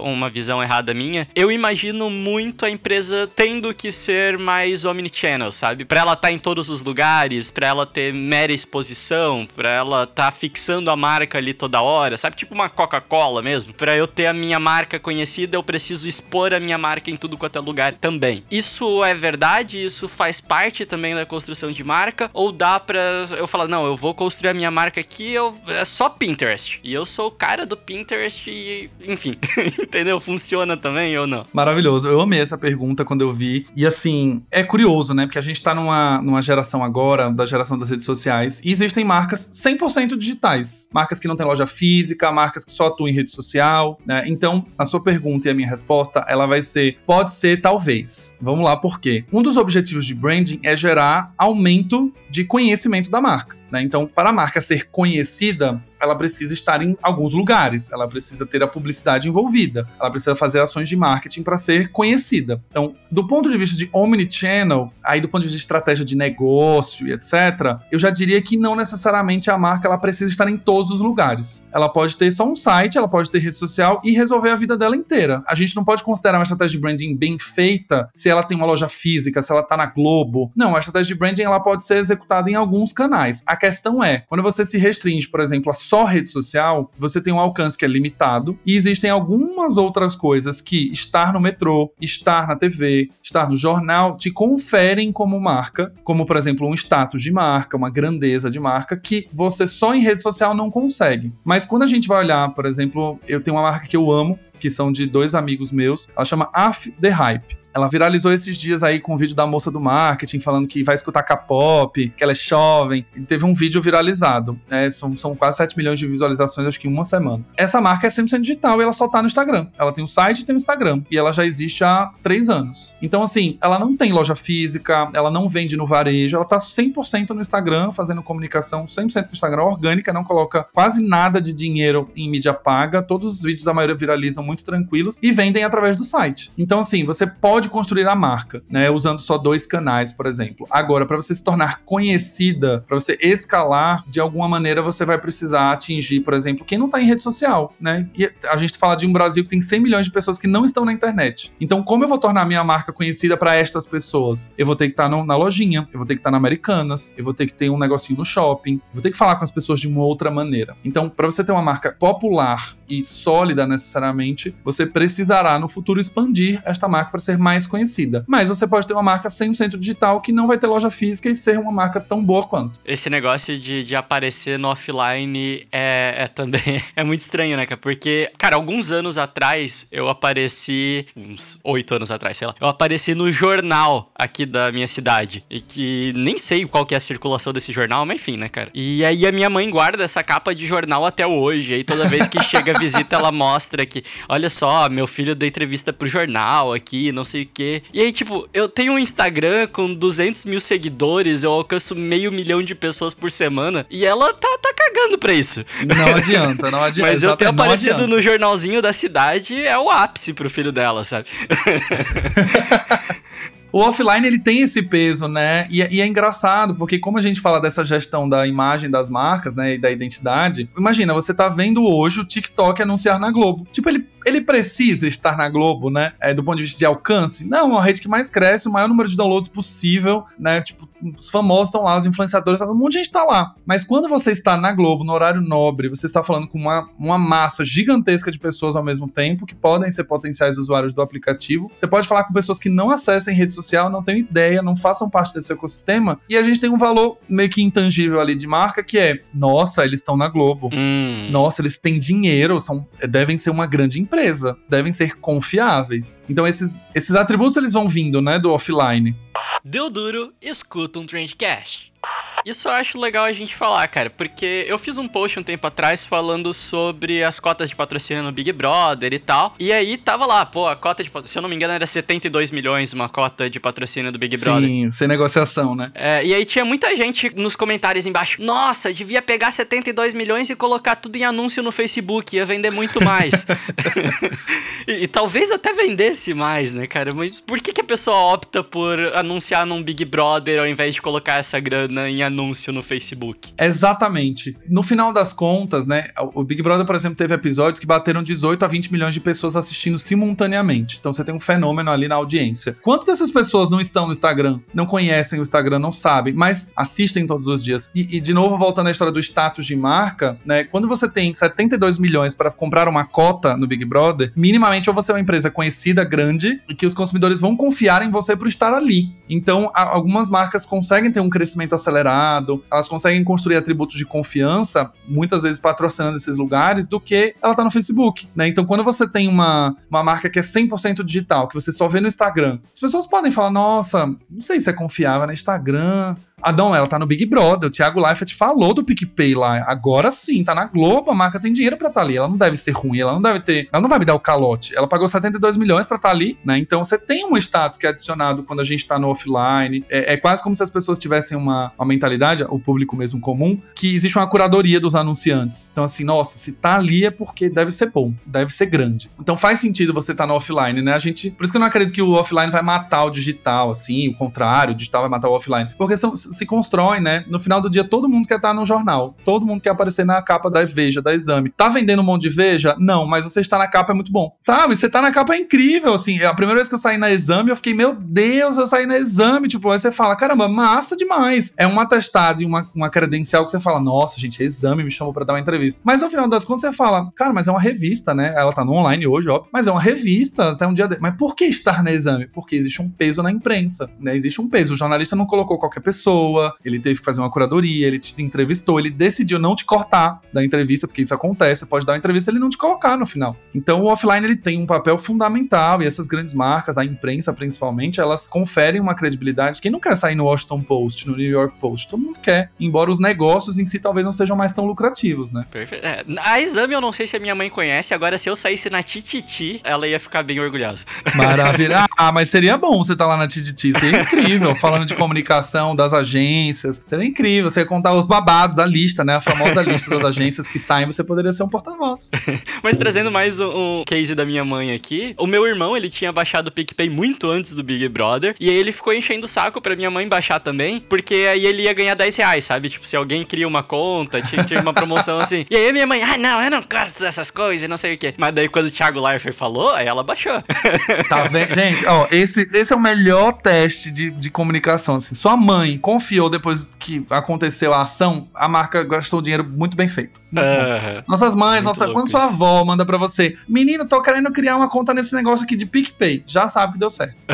uma visão errada minha, eu imagino muito a empresa tendo que ser mais omnichannel, sabe? Pra ela estar tá em todos os lugares, pra ela ter mera exposição, pra ela estar tá fixando a marca ali toda hora, sabe? Tipo uma Coca-Cola mesmo. Pra eu ter a minha marca conhecida, eu preciso expor a minha marca em tudo quanto é lugar também. Isso é verdade verdade isso faz parte também da construção de marca? Ou dá pra eu falar, não, eu vou construir a minha marca aqui, eu, é só Pinterest. E eu sou o cara do Pinterest e, enfim, entendeu? Funciona também ou não? Maravilhoso. Eu amei essa pergunta quando eu vi. E assim, é curioso, né? Porque a gente tá numa, numa geração agora, da geração das redes sociais, e existem marcas 100% digitais. Marcas que não têm loja física, marcas que só atuam em rede social, né? Então, a sua pergunta e a minha resposta, ela vai ser, pode ser talvez. Vamos lá, por quê? Um dos objetivos de branding é gerar aumento de conhecimento da marca. Né? Então, para a marca ser conhecida, ela precisa estar em alguns lugares, ela precisa ter a publicidade envolvida, ela precisa fazer ações de marketing para ser conhecida. Então, do ponto de vista de omnichannel, aí do ponto de vista de estratégia de negócio e etc., eu já diria que não necessariamente a marca ela precisa estar em todos os lugares. Ela pode ter só um site, ela pode ter rede social e resolver a vida dela inteira. A gente não pode considerar uma estratégia de branding bem feita se ela tem uma loja física, se ela está na Globo. Não, a estratégia de branding ela pode ser executada em alguns canais. A questão é, quando você se restringe, por exemplo, a só rede social, você tem um alcance que é limitado e existem algumas outras coisas que estar no metrô, estar na TV, estar no jornal te conferem como marca, como por exemplo um status de marca, uma grandeza de marca que você só em rede social não consegue. Mas quando a gente vai olhar, por exemplo, eu tenho uma marca que eu amo, que são de dois amigos meus, ela chama Af The Hype. Ela viralizou esses dias aí com o um vídeo da moça do marketing falando que vai escutar K-pop, que ela é jovem. E teve um vídeo viralizado. Né? São, são quase 7 milhões de visualizações, acho que em uma semana. Essa marca é 100% digital e ela só tá no Instagram. Ela tem um site e tem um Instagram. E ela já existe há 3 anos. Então, assim, ela não tem loja física, ela não vende no varejo, ela tá 100% no Instagram, fazendo comunicação 100% no Instagram, orgânica, não coloca quase nada de dinheiro em mídia paga. Todos os vídeos, a maioria viralizam muito tranquilos e vendem através do site. Então, assim, você pode pode construir a marca, né? Usando só dois canais, por exemplo. Agora, para você se tornar conhecida, para você escalar, de alguma maneira você vai precisar atingir, por exemplo, quem não tá em rede social, né? E a gente fala de um Brasil que tem 100 milhões de pessoas que não estão na internet. Então, como eu vou tornar minha marca conhecida para estas pessoas? Eu vou ter que estar tá na lojinha, eu vou ter que estar tá na Americanas, eu vou ter que ter um negocinho no shopping, vou ter que falar com as pessoas de uma outra maneira. Então, para você ter uma marca popular e sólida necessariamente, você precisará no futuro expandir esta marca para ser mais mais conhecida. Mas você pode ter uma marca 100% digital que não vai ter loja física e ser uma marca tão boa quanto. Esse negócio de, de aparecer no offline é, é também é muito estranho, né, cara? Porque, cara, alguns anos atrás eu apareci, uns oito anos atrás, sei lá, eu apareci no jornal aqui da minha cidade. E que nem sei qual que é a circulação desse jornal, mas enfim, né, cara? E aí a minha mãe guarda essa capa de jornal até hoje. Aí toda vez que chega a visita, ela mostra que, olha só, meu filho deu entrevista pro jornal aqui, não sei o quê. E aí, tipo, eu tenho um Instagram com 200 mil seguidores, eu alcanço meio milhão de pessoas por semana, e ela tá, tá cagando pra isso. Não adianta, não adianta. Mas eu ter aparecido no jornalzinho da cidade é o ápice pro filho dela, sabe? o offline ele tem esse peso, né? E, e, é engraçado, porque como a gente fala dessa gestão da imagem das marcas, né, e da identidade, imagina, você tá vendo hoje o TikTok anunciar na Globo. Tipo, ele ele precisa estar na Globo, né? É, do ponto de vista de alcance. Não, é uma rede que mais cresce, o maior número de downloads possível, né? Tipo, os famosos estão lá, os influenciadores, um monte de gente tá lá. Mas quando você está na Globo, no horário nobre, você está falando com uma, uma massa gigantesca de pessoas ao mesmo tempo, que podem ser potenciais usuários do aplicativo. Você pode falar com pessoas que não acessem rede social, não têm ideia, não façam parte desse ecossistema. E a gente tem um valor meio que intangível ali de marca, que é, nossa, eles estão na Globo. Hum. Nossa, eles têm dinheiro, são, devem ser uma grande empresa empresa, devem ser confiáveis. Então esses, esses atributos eles vão vindo, né, do offline. Deu duro, escuta um Trendcast. Isso eu acho legal a gente falar, cara, porque eu fiz um post um tempo atrás falando sobre as cotas de patrocínio no Big Brother e tal. E aí tava lá, pô, a cota de patrocínio, se eu não me engano, era 72 milhões uma cota de patrocínio do Big Brother. Sim, sem negociação, né? É, e aí tinha muita gente nos comentários embaixo, nossa, devia pegar 72 milhões e colocar tudo em anúncio no Facebook, ia vender muito mais. e, e, talvez até vendesse mais, né, cara? Mas por que, que a pessoa opta por anunciar num Big Brother ao invés de colocar essa grana em anúncio? Anúncio no Facebook. Exatamente. No final das contas, né, o Big Brother, por exemplo, teve episódios que bateram 18 a 20 milhões de pessoas assistindo simultaneamente. Então você tem um fenômeno ali na audiência. Quantas dessas pessoas não estão no Instagram, não conhecem o Instagram, não sabem, mas assistem todos os dias? E, e de novo, voltando à história do status de marca, né, quando você tem 72 milhões para comprar uma cota no Big Brother, minimamente ou você é uma empresa conhecida, grande, e que os consumidores vão confiar em você por estar ali. Então, algumas marcas conseguem ter um crescimento acelerado elas conseguem construir atributos de confiança, muitas vezes patrocinando esses lugares, do que ela tá no Facebook, né? Então, quando você tem uma, uma marca que é 100% digital, que você só vê no Instagram, as pessoas podem falar, nossa, não sei se é confiável no Instagram, ah, não, ela tá no Big Brother. O Thiago Leifert falou do PicPay lá. Agora sim, tá na Globo, a marca tem dinheiro pra estar tá ali. Ela não deve ser ruim, ela não deve ter. Ela não vai me dar o calote. Ela pagou 72 milhões pra estar tá ali, né? Então você tem um status que é adicionado quando a gente tá no offline. É, é quase como se as pessoas tivessem uma, uma mentalidade, o público mesmo comum, que existe uma curadoria dos anunciantes. Então, assim, nossa, se tá ali é porque deve ser bom, deve ser grande. Então faz sentido você tá no offline, né? A gente. Por isso que eu não acredito que o offline vai matar o digital, assim, o contrário, o digital vai matar o offline. Porque são se constroem, né? No final do dia, todo mundo quer estar no jornal. Todo mundo quer aparecer na capa da Veja, da Exame. Tá vendendo um monte de Veja? Não, mas você está na capa é muito bom. Sabe? Você tá na capa é incrível, assim. A primeira vez que eu saí na Exame, eu fiquei, meu Deus, eu saí na Exame. Tipo, aí você fala, caramba, massa demais. É um atestado e uma, uma credencial que você fala, nossa, gente, Exame me chamou para dar uma entrevista. Mas no final das contas, você fala, cara, mas é uma revista, né? Ela tá no online hoje, óbvio. Mas é uma revista, até um dia. De... Mas por que estar na Exame? Porque existe um peso na imprensa, né? Existe um peso. O jornalista não colocou qualquer pessoa, ele teve que fazer uma curadoria, ele te entrevistou, ele decidiu não te cortar da entrevista, porque isso acontece, você pode dar uma entrevista e ele não te colocar no final. Então o offline ele tem um papel fundamental e essas grandes marcas, a imprensa principalmente, elas conferem uma credibilidade. Quem não quer sair no Washington Post, no New York Post? Todo mundo quer, embora os negócios em si talvez não sejam mais tão lucrativos, né? Perfeito. É, a exame eu não sei se a minha mãe conhece, agora se eu saísse na Tititi, ela ia ficar bem orgulhosa. Maravilha. Ah, mas seria bom você estar tá lá na Tititi, seria incrível, falando de comunicação das agências. Seria incrível, você ia contar os babados, a lista, né? A famosa lista das agências que saem, você poderia ser um porta-voz. mas trazendo mais um, um case da minha mãe aqui, o meu irmão, ele tinha baixado o PicPay muito antes do Big Brother, e aí ele ficou enchendo o saco pra minha mãe baixar também, porque aí ele ia ganhar 10 reais, sabe? Tipo, se alguém cria uma conta, tinha, tinha uma promoção assim. E aí minha mãe, ah, não, eu não gosto dessas coisas, não sei o quê. Mas daí quando o Thiago Leifert falou, aí ela baixou. Tá vendo? Gente, ó, esse, esse é o melhor teste de, de comunicação, assim. Sua mãe confiou depois que aconteceu a ação, a marca gastou dinheiro muito bem feito. Muito uh, Nossas mães, nossa, quando sua avó manda pra você, menino, tô querendo criar uma conta nesse negócio aqui de PicPay, já sabe que deu certo.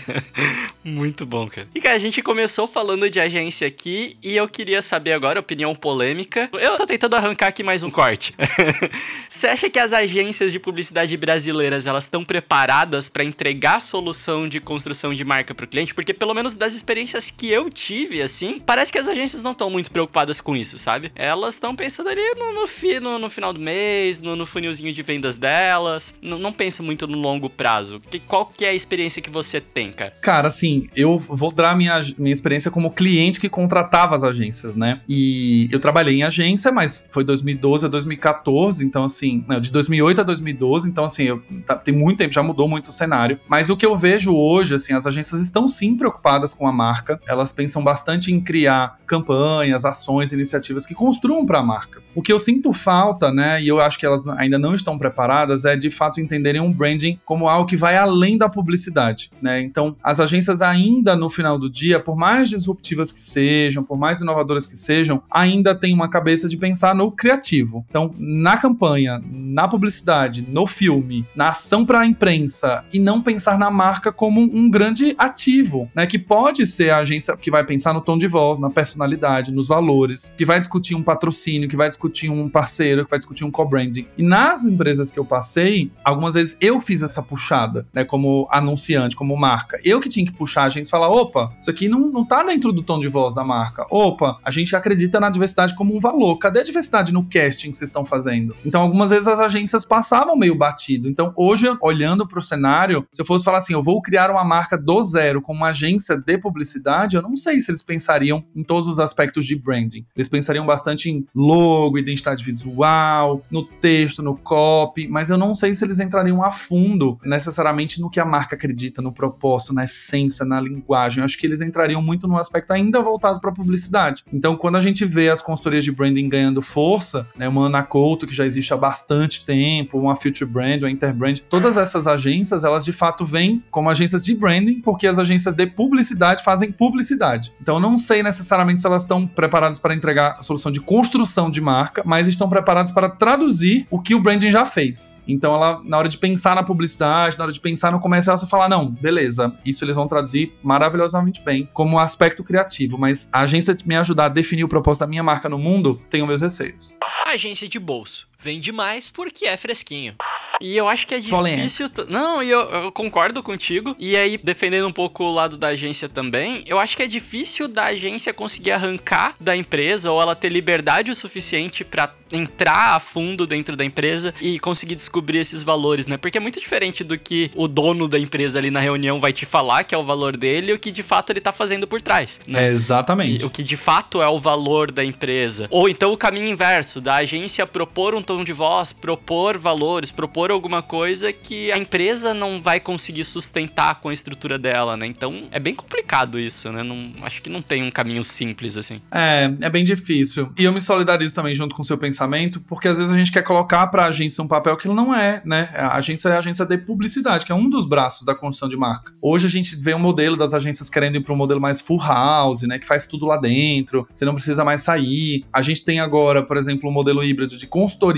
muito bom, cara. E cara, a gente começou falando de agência aqui e eu queria saber agora, opinião polêmica. Eu tô tentando arrancar aqui mais um corte. Você acha que as agências de publicidade brasileiras, elas estão preparadas para entregar a solução de construção de marca pro cliente? Porque pelo menos das experiências que eu tive, assim, parece que as agências não estão muito preocupadas com isso, sabe? Elas estão pensando ali no, no, fi, no, no, final do mês, no, no funilzinho de vendas delas, não, não pensam muito no longo prazo. Que, qual que é a experiência que você tem, cara? Cara, assim, eu vou dar minha, minha experiência como cliente que contratava as agências, né? E eu trabalhei em agência, mas foi 2012 a 2014, então assim, não, de 2008 a 2012, então assim, eu, tá, tem muito tempo, já mudou muito o cenário. Mas o que eu vejo hoje, assim, as agências estão sim preocupadas com a marca, elas pensam bastante em criar campanhas, ações, iniciativas que construam para a marca. O que eu sinto falta, né, e eu acho que elas ainda não estão preparadas, é de fato entenderem um branding como algo que vai além da publicidade, né? Então, as agências ainda no final do dia, por mais disruptivas que sejam, por mais inovadoras que sejam, ainda tem uma cabeça de pensar no criativo. Então, na campanha, na publicidade, no filme, na ação para a imprensa e não pensar na marca como um grande ativo, né? Que pode ser a agência que vai pensar no tom de voz, na personalidade, nos valores, que vai discutir um patrocínio, que vai discutir um parceiro, que vai discutir um co-branding. E nas empresas que eu passei, algumas vezes eu fiz essa puxada, né? Como anunciante, como marca. Eu que tinha que puxar a agência e falar: opa, isso aqui não, não tá dentro do tom de voz da marca. Opa, a gente acredita na diversidade como um valor. Cadê a diversidade no casting que vocês estão fazendo? Então, algumas vezes as agências passavam meio batido. Então, hoje, olhando para o cenário, se eu fosse falar assim, eu vou criar uma marca do zero com uma agência de publicidade, eu não sei se eles pensariam em todos os aspectos de branding. Eles pensariam bastante em logo, identidade visual, no texto, no copy, mas eu não sei se eles entrariam a fundo necessariamente no que a marca acredita, no propósito, na essência, na linguagem. Eu acho que eles entrariam muito no aspecto ainda voltado para publicidade. Então, quando a gente vê as consultorias de branding ganhando força, né, uma Ana Couto, que já existe há bastante tempo, uma Future Brand, uma Interbrand, todas essas agências, elas de fato vêm como agências de branding, porque as agências de publicidade fazem publicidade. Então, eu não sei necessariamente se elas estão preparadas para entregar a solução de construção de marca, mas estão preparadas para traduzir o que o branding já fez. Então, ela, na hora de pensar na publicidade, na hora de pensar no comercial, você fala: não, beleza, isso eles vão traduzir maravilhosamente bem como aspecto criativo, mas a agência me ajudar a definir o propósito da minha marca no mundo, tenho meus receios. Agência de bolso. Vende mais porque é fresquinho. E eu acho que é difícil. Não, e eu, eu, concordo contigo. E aí, defendendo um pouco o lado da agência também, eu acho que é difícil da agência conseguir arrancar da empresa ou ela ter liberdade o suficiente para entrar a fundo dentro da empresa e conseguir descobrir esses valores, né? Porque é muito diferente do que o dono da empresa ali na reunião vai te falar que é o valor dele e o que de fato ele tá fazendo por trás, né? É, exatamente. E o que de fato é o valor da empresa. Ou então o caminho inverso, da agência propor um tom de voz, propor valores, propor alguma coisa que a empresa não vai conseguir sustentar com a estrutura dela, né? Então é bem complicado isso, né? Não, acho que não tem um caminho simples assim. É, é bem difícil. E eu me solidarizo também junto com o seu pensamento, porque às vezes a gente quer colocar para a agência um papel que não é, né? A agência é a agência de publicidade, que é um dos braços da construção de marca. Hoje a gente vê um modelo das agências querendo ir para um modelo mais full house, né? Que faz tudo lá dentro, você não precisa mais sair. A gente tem agora, por exemplo, um modelo híbrido de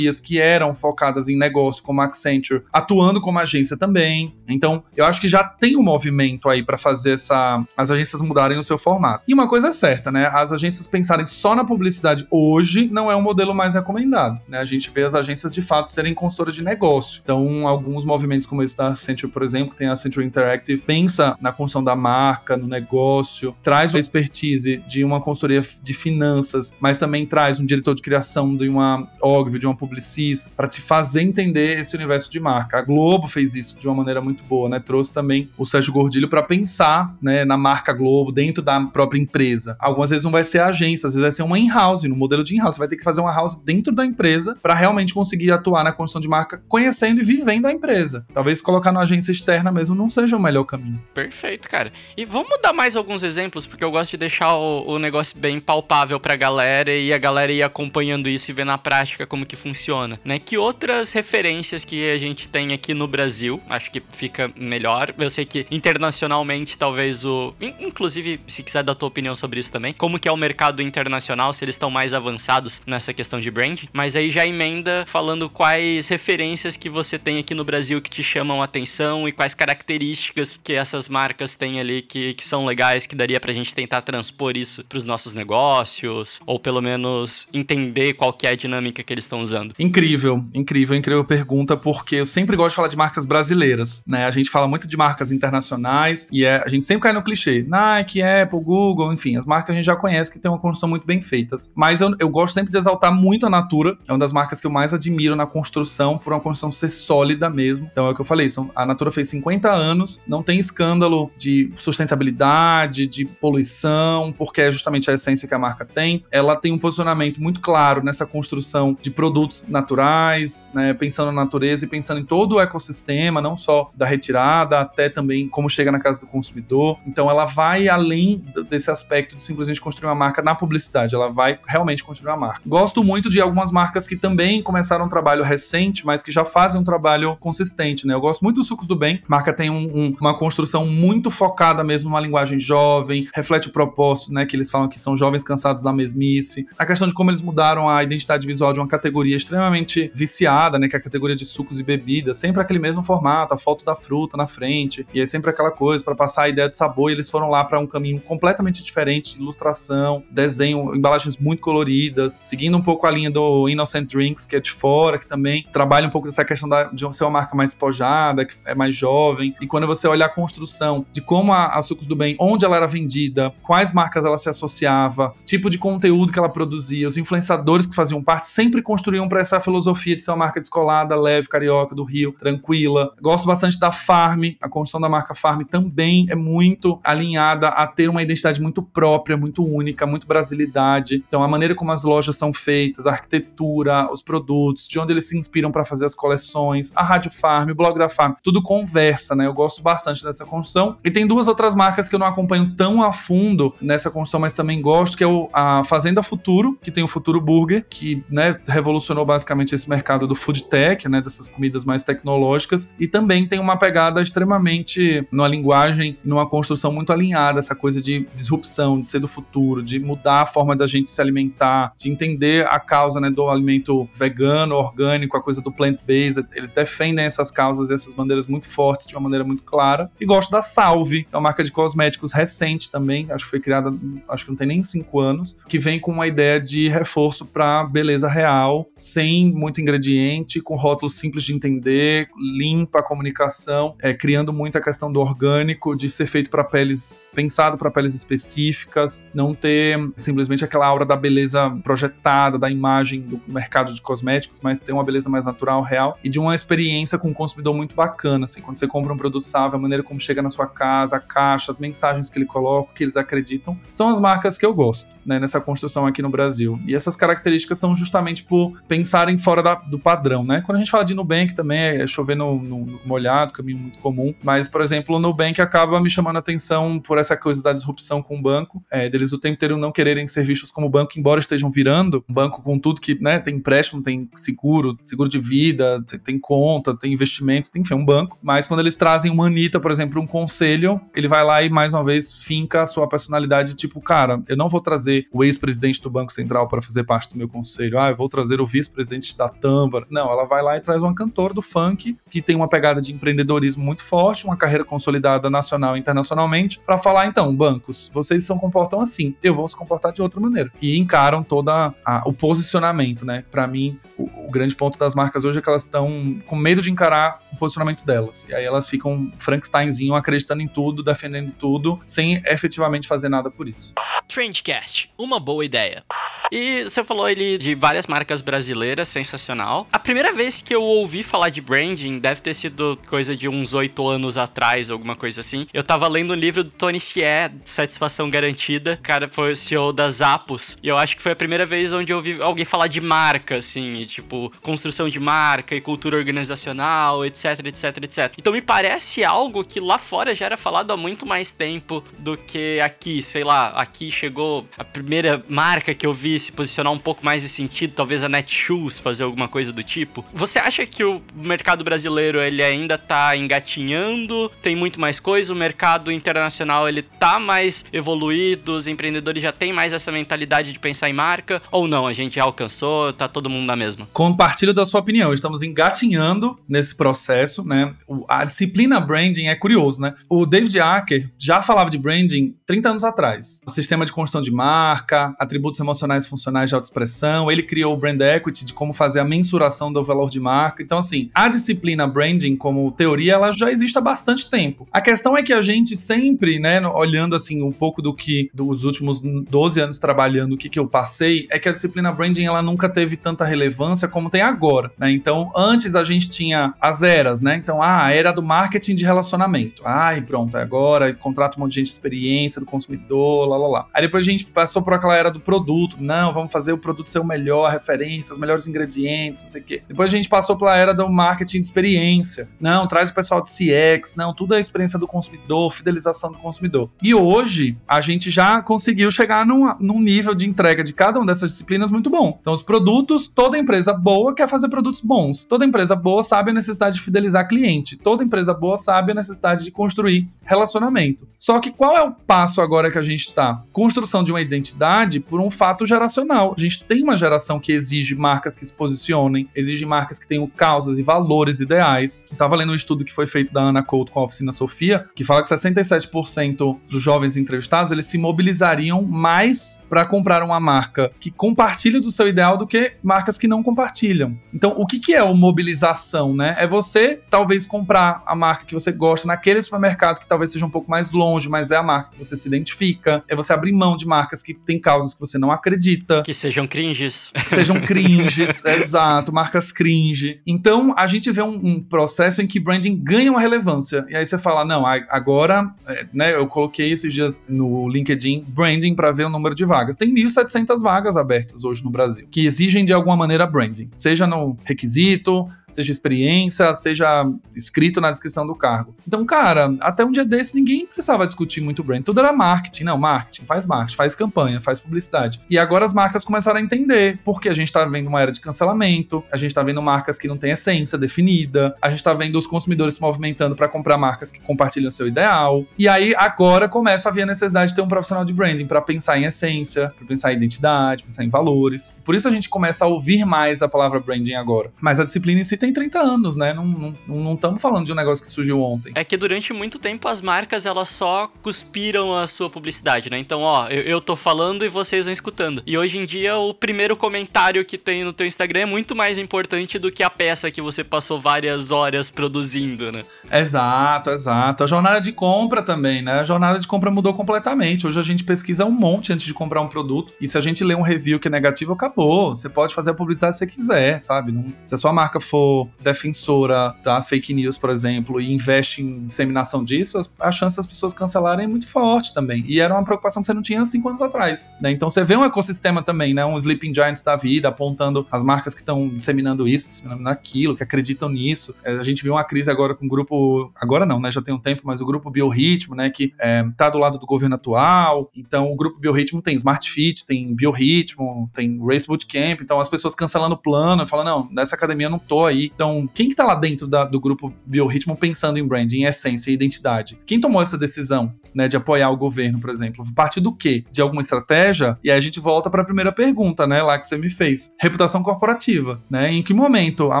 consultorias que eram focadas em negócio, como a Accenture, atuando como agência também. Então, eu acho que já tem um movimento aí para fazer essa, as agências mudarem o seu formato. E uma coisa é certa, né? As agências pensarem só na publicidade hoje não é um modelo mais recomendado, né? A gente vê as agências de fato serem consultoras de negócio. Então, alguns movimentos como esse da Accenture, por exemplo, tem a Accenture Interactive, pensa na construção da marca, no negócio, traz a expertise de uma consultoria de finanças, mas também traz um diretor de criação de uma OGV, de uma Publicis, para te fazer entender esse universo de marca. A Globo fez isso de uma maneira muito boa, né? Trouxe também o Sérgio Gordilho para pensar, né, na marca Globo dentro da própria empresa. Algumas vezes não vai ser a agência, às vezes vai ser uma in-house, no modelo de in-house. Vai ter que fazer uma house dentro da empresa para realmente conseguir atuar na construção de marca, conhecendo e vivendo a empresa. Talvez colocar numa agência externa mesmo não seja o melhor caminho. Perfeito, cara. E vamos dar mais alguns exemplos, porque eu gosto de deixar o, o negócio bem palpável pra galera e a galera ir acompanhando isso e ver na prática como que funciona, né? Que outras referências que a gente tem aqui no Brasil, acho que fica melhor. Eu sei que internacionalmente talvez o... Inclusive, se quiser dar tua opinião sobre isso também, como que é o mercado internacional, se eles estão mais avançados nessa questão de brand, mas aí já emenda falando quais referências que você tem aqui no Brasil que te chamam a atenção e quais características que essas marcas têm ali que, que são legais, que daria pra gente tentar transpor isso pros nossos negócios, ou pelo menos entender qual que é a dinâmica que eles estão usando. Incrível, incrível, incrível pergunta, porque eu sempre gosto de falar de marcas brasileiras, né? A gente fala muito de marcas internacionais e é, a gente sempre cai no clichê. Nike, Apple, Google, enfim, as marcas a gente já conhece que tem uma construção muito bem feitas. Mas eu, eu gosto sempre de exaltar muito a Natura, é uma das marcas que eu mais admiro na construção, por uma construção ser sólida mesmo. Então é o que eu falei, são, a Natura fez 50 anos, não tem escândalo de sustentabilidade, de poluição, porque é justamente a essência que a marca tem. Ela tem um posicionamento muito claro nessa construção de produtos naturais, né, pensando na natureza e pensando em todo o ecossistema, não só da retirada, até também como chega na casa do consumidor. Então ela vai além desse aspecto de simplesmente construir uma marca na publicidade, ela vai realmente construir uma marca. Gosto muito de algumas marcas que também começaram um trabalho recente, mas que já fazem um trabalho consistente, né? Eu gosto muito do Sucos do Bem. A marca tem um, um, uma construção muito focada mesmo numa linguagem jovem, reflete o propósito, né? Que eles falam que são jovens cansados da mesmice. A questão de como eles mudaram a identidade visual de uma categoria extremamente viciada, né? Que é a categoria de sucos e bebidas, sempre aquele mesmo formato, a foto da fruta na frente, e é sempre aquela coisa para passar a ideia de sabor, e eles foram lá para um caminho completamente diferente, ilustração, desenho, embalagens muito coloridas, seguindo um pouco a linha do Innocent Drinks, que é de fora, que também trabalha um pouco dessa questão da, de ser uma marca mais despojada, que é mais jovem, e quando você olha a construção de como a, a Sucos do Bem, onde ela era vendida, quais marcas ela se associava, tipo de conteúdo que ela produzia, os influenciadores que faziam parte sempre construíam para essa filosofia de ser uma marca descolada, leve, carioca, do Rio, tranquila. Gosto bastante da Farm, a construção da marca Farm também é muito alinhada a ter uma identidade muito própria, muito única, muito brasilidade. Então, a maneira como as lojas são feitas, a arquitetura, os produtos, de onde eles se inspiram para fazer as coleções, a Rádio Farm, o blog da Farm, tudo conversa, né? Eu gosto bastante dessa construção. E tem duas outras marcas que eu não acompanho tão a fundo nessa construção, mas também gosto, que é o, a Fazenda Futuro, que tem o Futuro Burger, que né, revolucionou basicamente esse mercado do food tech, né? Dessas comidas mais tecnológicas. E também tem uma pegada extremamente numa linguagem, numa construção muito alinhada, essa coisa de disrupção, de ser do futuro, de mudar a forma da gente se alimentar, de entender a causa né, do alimento vegano, orgânico, a coisa do plant-based. Eles defendem essas causas e essas bandeiras muito fortes de uma maneira muito clara. E gosto da Salve, que é uma marca de cosméticos recente também, acho que foi criada, acho que não tem nem cinco anos, que vem com uma ideia de reforço para beleza real, sem muito ingrediente, com rótulos simples de entender, limpa a comunicação, é, criando muito a questão do orgânico, de ser feito para peles, pensado para peles específicas, não ter simplesmente aquela aura da beleza projetada, da imagem do mercado de cosméticos, mas ter uma beleza mais natural, real, e de uma experiência com o consumidor muito bacana, assim, quando você compra um produto sábio, a maneira como chega na sua casa, a caixa, as mensagens que ele coloca, que eles acreditam, são as marcas que eu gosto, né, nessa construção aqui no Brasil. E essas características são justamente por pensarem fora da, do padrão, né? Quando a gente fala de Nubank também, é chover no, no molhado, caminho muito comum. Mas, por exemplo, o Nubank acaba me chamando a atenção por essa coisa da disrupção com o banco, é, deles o tempo inteiro não quererem ser vistos como banco, embora estejam virando um banco com tudo que, né, tem empréstimo, tem seguro, seguro de vida, tem, conta, tem investimento, tem, enfim, é um banco. Mas quando eles trazem uma Anitta, por exemplo, um conselho, ele vai lá e mais uma vez finca a sua personalidade, tipo, cara, eu não vou trazer o ex-presidente do Banco Central para fazer parte do meu conselho, ah, eu vou trazer o vice-presidente da Tamba. Não, ela vai lá e traz uma cantora do funk que tem uma pegada de empreendedorismo muito forte, uma carreira consolidada nacional e internacionalmente, para falar, então, bancos, vocês se comportam assim, eu vou se comportar de outra maneira. E encaram toda o posicionamento, né? Para mim, o, o, grande ponto das marcas hoje é que elas estão com medo de encarar o posicionamento delas. E aí elas ficam Frankensteinzinho acreditando em tudo, defendendo tudo, sem efetivamente fazer nada por isso. Trendcast, uma boa ideia. E você falou ele de várias marcas brasileiras, sensacional. A primeira vez que eu ouvi falar de branding deve ter sido coisa de uns oito anos atrás, alguma coisa assim. Eu tava lendo um livro do Tony Xie, Satisfação Garantida. O cara foi o CEO da Zappos. E eu acho que foi a primeira vez onde eu ouvi alguém falar de marca, assim, e, tipo, construção de marca e cultura organizacional, etc, etc, etc. Então me parece algo que lá fora já era falado há muito mais tempo do que aqui. Sei lá, aqui chegou a primeira marca que eu vi se posicionar um pouco mais nesse sentido, talvez a Netshoes fazer alguma coisa do tipo. Você acha que o mercado brasileiro ele ainda tá engatinhando? Tem muito mais coisa? O mercado internacional ele tá mais evoluído? Os empreendedores já têm mais essa mentalidade de pensar em marca? Ou não? A gente já alcançou? Tá todo mundo na mesma? Compartilho da sua opinião. Estamos engatinhando nesse processo, né? A disciplina branding é curioso, né? O David Acker já falava de branding 30 anos atrás. O sistema de construção de marca, atributos emocionais funcionais de autoexpressão, ele criou o brand equity de como fazer a mensuração do valor de marca. Então, assim, a disciplina branding como teoria, ela já existe há bastante tempo. A questão é que a gente sempre, né, olhando assim um pouco do que dos últimos 12 anos trabalhando, o que que eu passei, é que a disciplina branding ela nunca teve tanta relevância como tem agora, né? Então, antes a gente tinha as eras, né? Então, ah, a era do marketing de relacionamento. Ai, pronto, agora contrata um monte de gente de experiência do consumidor, lá lá lá. Aí depois a gente passou por aquela era do produto. Não, vamos fazer o produto ser o melhor, a referência, os melhores ingredientes, não sei o quê. Depois a gente passou pela era do marketing de experiência. Não, traz o pessoal de CX, não, tudo é a experiência do consumidor, fidelização do consumidor. E hoje a gente já conseguiu chegar num, num nível de entrega de cada uma dessas disciplinas muito bom. Então, os produtos, toda empresa boa quer fazer produtos bons. Toda empresa boa sabe a necessidade de fidelizar cliente. Toda empresa boa sabe a necessidade de construir relacionamento. Só que qual é o passo agora que a gente está? Construção de uma identidade por um fato geracional. A gente tem uma geração que exige marcas que se posicionem, exige marcas que tenham causas e valores ideais. Estava lendo um estudo que foi feito da Ana Couto com a Oficina Sofia, que fala que 67% dos jovens entrevistados eles se mobilizariam mais para comprar uma marca que compartilha do seu ideal do que marcas que não compartilham. Então, o que, que é o mobilização, né? É você talvez comprar a marca que você gosta naquele supermercado que talvez seja um pouco mais longe, mas é a marca que você se identifica. É você abrir mão de marcas que têm causas que você não acredita. Que sejam cringes. Que sejam cringes, exato, marcas cringe. Então, a gente vê um, um, processo em que branding ganha uma relevância. E aí você fala, não, agora, é, né, eu coloquei esses dias no LinkedIn branding para ver o número de vagas. Tem 1.700 vagas abertas hoje no Brasil, que exigem de alguma maneira branding. Seja no requisito, seja experiência, seja escrito na descrição do cargo. Então, cara, até um dia desse ninguém precisava discutir muito brand. Tudo era marketing. Não, marketing, faz marketing, faz campanha, faz publicidade. E agora as marcas começaram a entender, porque a gente tá vendo uma era de cancelamento, a gente tá vendo marcas que não têm essência definida, a gente tá vendo os consumidores se movimentando para comprar marcas que compartilham seu ideal. E aí agora começa a vir a necessidade de ter um profissional de branding para pensar em essência, para pensar em identidade, pensar em valores. Por isso a gente começa a ouvir mais a palavra branding agora. Mas a disciplina em si tem 30 anos, né? Não estamos falando de um negócio que surgiu ontem. É que durante muito tempo as marcas elas só cuspiram a sua publicidade, né? Então, ó, eu, eu tô falando e vocês vão escutando. E hoje em dia o primeiro comentário que tem no teu Instagram é muito mais importante do que a peça que você passou várias horas produzindo, né? Exato, exato. A jornada de compra também, né? A jornada de compra mudou completamente. Hoje a gente pesquisa um monte antes de comprar um produto. E se a gente lê um review que é negativo, acabou. Você pode fazer a publicidade se você quiser, sabe? Não, se a sua marca for defensora das fake news, por exemplo, e investe em disseminação disso, a chance das pessoas cancelarem é muito forte também. E era uma preocupação que você não tinha cinco anos atrás. Né? Então você vê um ecossistema também, né? Um Sleeping Giants da vida apontando as marcas que estão disseminando isso, disseminando aquilo, que acreditam nisso. É, a gente viu uma crise agora com o grupo. Agora não, né? Já tem um tempo, mas o grupo Biorritmo, né? Que é, tá do lado do governo atual. Então o grupo Biorritmo tem Smart Fit, tem Biorritmo, tem Race Bootcamp. Então as pessoas cancelando o plano e falando, não, nessa academia eu não tô aí. Então, quem que tá lá dentro da, do grupo Biorritmo pensando em branding, em essência e identidade? Quem tomou essa decisão, né, de apoiar o governo, por exemplo? Parte do quê? De alguma estratégia? E aí a gente volta para a primeira pergunta, né, lá que você me fez. Reputação corporativa, né? Em que momento a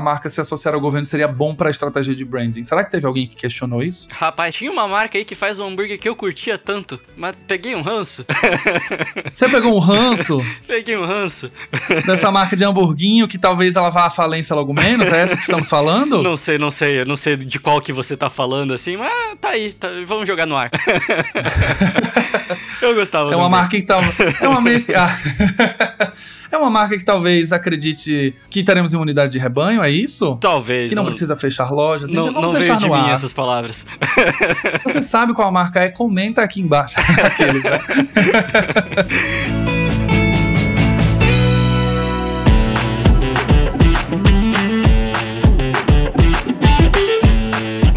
marca se associar ao governo seria bom para a estratégia de branding? Será que teve alguém que questionou isso? Rapaz, tinha uma marca aí que faz um hambúrguer que eu curtia tanto, mas peguei um ranço. Você pegou um ranço? peguei um ranço. Dessa marca de hamburguinho que talvez ela vá à falência logo menos? É que estamos falando? Não sei, não sei. Eu não sei de qual que você tá falando assim, mas tá aí. Tá, vamos jogar no ar. eu gostava. É uma marca que tá. É uma mescla. É uma marca que talvez acredite que teremos imunidade de rebanho, é isso? Talvez. Que não, não precisa fechar lojas. Não, então não veio de mim essas palavras. Você sabe qual marca é? Comenta aqui embaixo. Aqueles, né?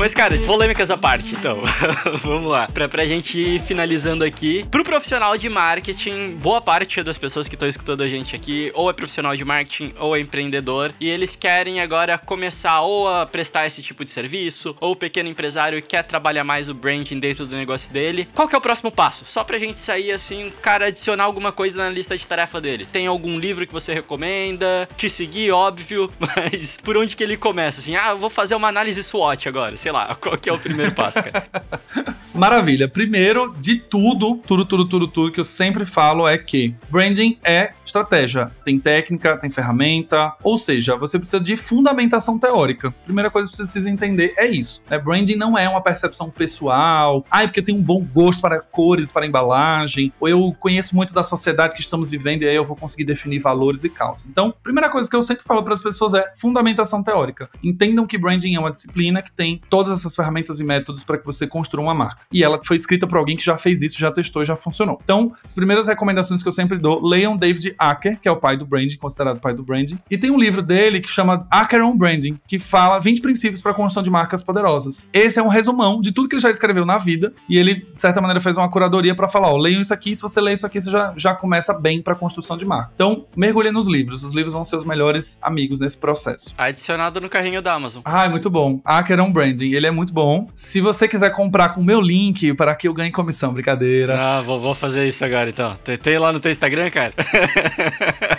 Mas, cara, polêmicas à parte, então. Vamos lá. Pra, pra gente ir finalizando aqui. Pro profissional de marketing, boa parte das pessoas que estão escutando a gente aqui, ou é profissional de marketing, ou é empreendedor, e eles querem agora começar ou a prestar esse tipo de serviço, ou o pequeno empresário quer trabalhar mais o branding dentro do negócio dele. Qual que é o próximo passo? Só pra gente sair assim, cara, adicionar alguma coisa na lista de tarefa dele. Tem algum livro que você recomenda? Te seguir, óbvio, mas por onde que ele começa? Assim, ah, eu vou fazer uma análise SWOT agora, sei lá, qual que é o primeiro passo, cara? Maravilha. Primeiro de tudo, tudo, tudo, tudo, tudo que eu sempre falo é que branding é estratégia. Tem técnica, tem ferramenta, ou seja, você precisa de fundamentação teórica. Primeira coisa que você precisa entender é isso. Né? Branding não é uma percepção pessoal. Ah, é porque eu tenho um bom gosto para cores, para embalagem, ou eu conheço muito da sociedade que estamos vivendo e aí eu vou conseguir definir valores e causas. Então, primeira coisa que eu sempre falo para as pessoas é fundamentação teórica. Entendam que branding é uma disciplina que tem todas essas ferramentas e métodos para que você construa uma marca. E ela foi escrita por alguém que já fez isso, já testou e já funcionou. Então, as primeiras recomendações que eu sempre dou, leiam David Acker, que é o pai do branding, considerado pai do branding. E tem um livro dele que chama Acker on Branding, que fala 20 princípios para a construção de marcas poderosas. Esse é um resumão de tudo que ele já escreveu na vida e ele, de certa maneira, fez uma curadoria para falar, ó, leiam isso aqui, se você ler isso aqui, você já, já começa bem para a construção de marca. Então, mergulhe nos livros. Os livros vão ser os melhores amigos nesse processo. Adicionado no carrinho da Amazon. Ah, é muito bom. Acker on Branding, ele é muito bom. Se você quiser comprar com o meu link para que eu ganhe comissão, brincadeira. Ah, vou, vou fazer isso agora então. Tem, tem lá no teu Instagram, cara?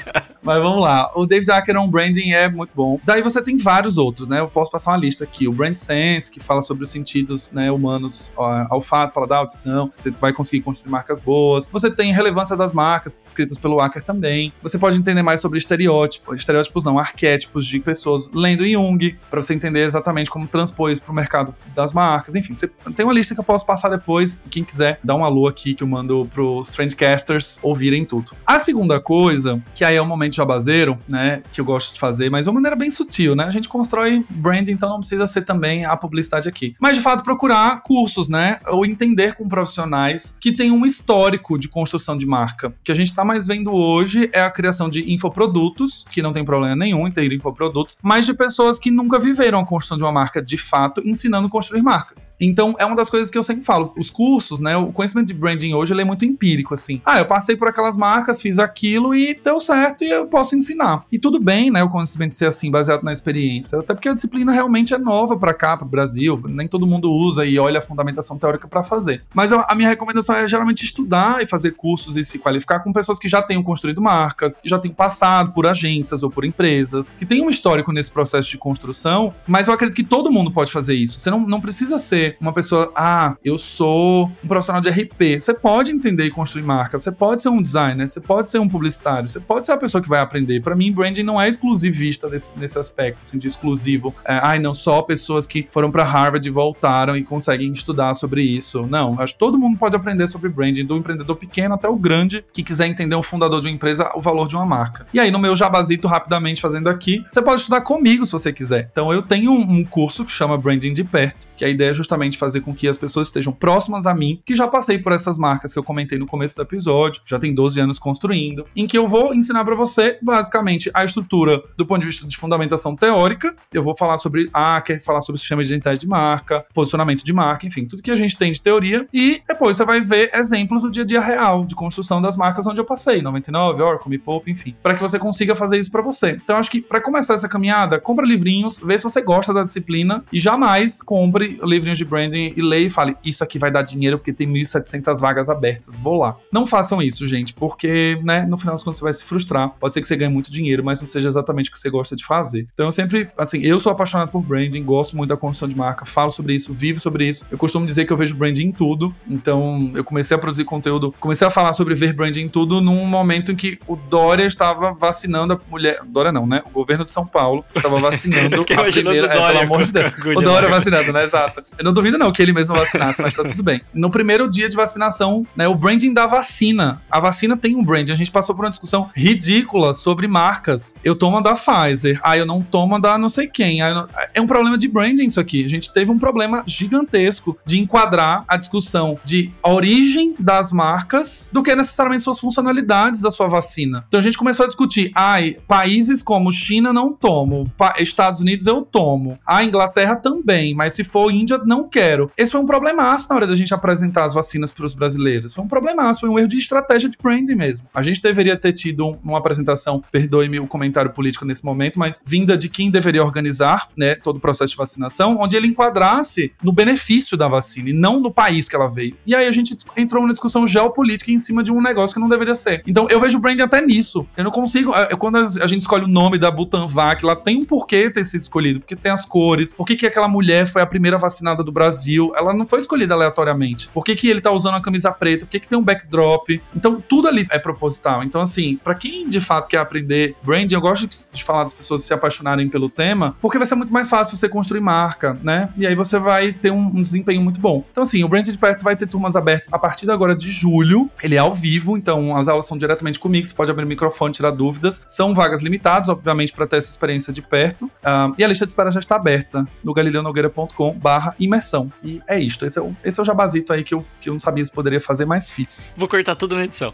Mas vamos lá. O David Ackeron Branding é muito bom. Daí você tem vários outros, né? Eu posso passar uma lista aqui. O Brand Sense, que fala sobre os sentidos né, humanos, ó, olfato, paladar, audição. Você vai conseguir construir marcas boas. Você tem relevância das marcas, escritas pelo Acker também. Você pode entender mais sobre estereótipos. Estereótipos não, arquétipos de pessoas. Lendo Jung, para você entender exatamente como transpor isso pro mercado das marcas. Enfim, você tem uma lista que eu posso passar depois. Quem quiser, dá um alô aqui que eu mando pros Trendcasters ouvirem tudo. A segunda coisa, que aí é o momento jabazeiro, né, que eu gosto de fazer, mas de uma maneira bem sutil, né? A gente constrói brand, então não precisa ser também a publicidade aqui. Mas de fato procurar cursos, né, ou entender com profissionais que têm um histórico de construção de marca. O que a gente está mais vendo hoje é a criação de infoprodutos, que não tem problema nenhum em ter infoprodutos, mas de pessoas que nunca viveram a construção de uma marca de fato, ensinando a construir marcas. Então é uma das coisas que eu sempre falo. Os cursos, né, o conhecimento de branding hoje ele é muito empírico assim. Ah, eu passei por aquelas marcas, fiz aquilo e deu certo e eu eu posso ensinar. E tudo bem, né, o conhecimento ser assim, baseado na experiência. Até porque a disciplina realmente é nova para cá, para o Brasil. Nem todo mundo usa e olha a fundamentação teórica para fazer. Mas a minha recomendação é geralmente estudar e fazer cursos e se qualificar com pessoas que já tenham construído marcas, já tenham passado por agências ou por empresas, que tenham um histórico nesse processo de construção. Mas eu acredito que todo mundo pode fazer isso. Você não, não precisa ser uma pessoa, ah, eu sou um profissional de RP. Você pode entender e construir marca, você pode ser um designer, você pode ser um publicitário, você pode ser a pessoa que vai aprender. Para mim, branding não é exclusivista nesse aspecto, assim, de exclusivo. É, ai, não só pessoas que foram para Harvard e voltaram e conseguem estudar sobre isso. Não, acho que todo mundo pode aprender sobre branding, do empreendedor pequeno até o grande que quiser entender um fundador de uma empresa, o valor de uma marca. E aí, no meu jabazito, rapidamente fazendo aqui, você pode estudar comigo se você quiser. Então, eu tenho um, um curso que chama Branding de Perto, que a ideia é justamente fazer com que as pessoas estejam próximas a mim, que já passei por essas marcas que eu comentei no começo do episódio, já tem 12 anos construindo, em que eu vou ensinar para você, basicamente, a estrutura do ponto de vista de fundamentação teórica. Eu vou falar sobre hacker, falar sobre sistema de identidade de marca, posicionamento de marca, enfim, tudo que a gente tem de teoria. E depois você vai ver exemplos do dia a dia real, de construção das marcas onde eu passei, 99, Oracle, Me Poupe, enfim, para que você consiga fazer isso para você. Então, acho que para começar essa caminhada, compra livrinhos, vê se você gosta da disciplina e jamais compre livrinhos de branding e leia e fale, isso aqui vai dar dinheiro porque tem 1.700 vagas abertas, vou lá. Não façam isso, gente, porque, né, no final das contas você vai se frustrar. Pode ser que você ganhe muito dinheiro, mas não seja exatamente o que você gosta de fazer. Então, eu sempre, assim, eu sou apaixonado por branding, gosto muito da construção de marca, falo sobre isso, vivo sobre isso. Eu costumo dizer que eu vejo branding em tudo, então eu comecei a produzir conteúdo, comecei a falar sobre ver branding em tudo num momento em que o Dória estava vacinando a mulher. Dória não, né? O governo de São Paulo estava vacinando a primeira. É, pelo amor de Deus. O Dória vacinando, né? Exato. Eu não duvido, não, que ele mesmo vacinasse, mas tá tudo bem. No primeiro dia de vacinação, né? O branding da vacina. A vacina tem um branding. A gente passou por uma discussão ridícula sobre marcas. Eu tomo a da Pfizer. Ah, eu não tomo a da não sei quem. Não... É um problema de branding isso aqui. A gente teve um problema gigantesco de enquadrar a discussão de origem das marcas do que necessariamente suas funcionalidades da sua vacina. Então a gente começou a discutir, ai, países como China não tomo, Estados Unidos eu tomo, a Inglaterra também, mas se for Índia não quero. Esse foi um problemaço na hora da gente apresentar as vacinas para os brasileiros. Foi um problemaço, foi um erro de estratégia de branding mesmo. A gente deveria ter tido um, uma apresentação, perdoe-me o comentário político nesse momento, mas vinda de quem deveria organizar, né, todo o processo de vacinação, onde ele enquadrasse no benefício da vacina e não no país que ela veio. E aí a gente entrou numa discussão geopolítica em cima de um negócio que não deveria ser. Então eu vejo o branding até nisso. Eu não consigo. Eu, quando a gente escolhe o nome da Butanvac, lá tem um porquê ter sido escolhido, porque tem as cores, por que aquela mulher foi a primeira vacinada do Brasil, ela não foi escolhida aleatoriamente. Por que, que ele tá usando a camisa preta, por que, que tem um backdrop. Então tudo ali é proposital. Então, assim, para quem de fato quer aprender branding, eu gosto de falar das pessoas se apaixonarem pelo tema, porque vai ser muito mais fácil você construir marca, né? E aí você vai ter um, um desempenho muito bom. Então, assim, o Branding de Perto vai ter turmas abertas a partir de agora de julho. Ele é ao vivo, então as aulas são diretamente comigo. Você pode abrir o microfone, tirar dúvidas. São vagas limitadas, obviamente, para ter essa experiência de perto. Uh, e a lista de espera já está aberta no galileonogueira.com/barra imersão. E é isto. Esse é, o, esse é o jabazito aí que eu, que eu não sabia se poderia fazer, mas fiz. Vou cortar tudo na edição.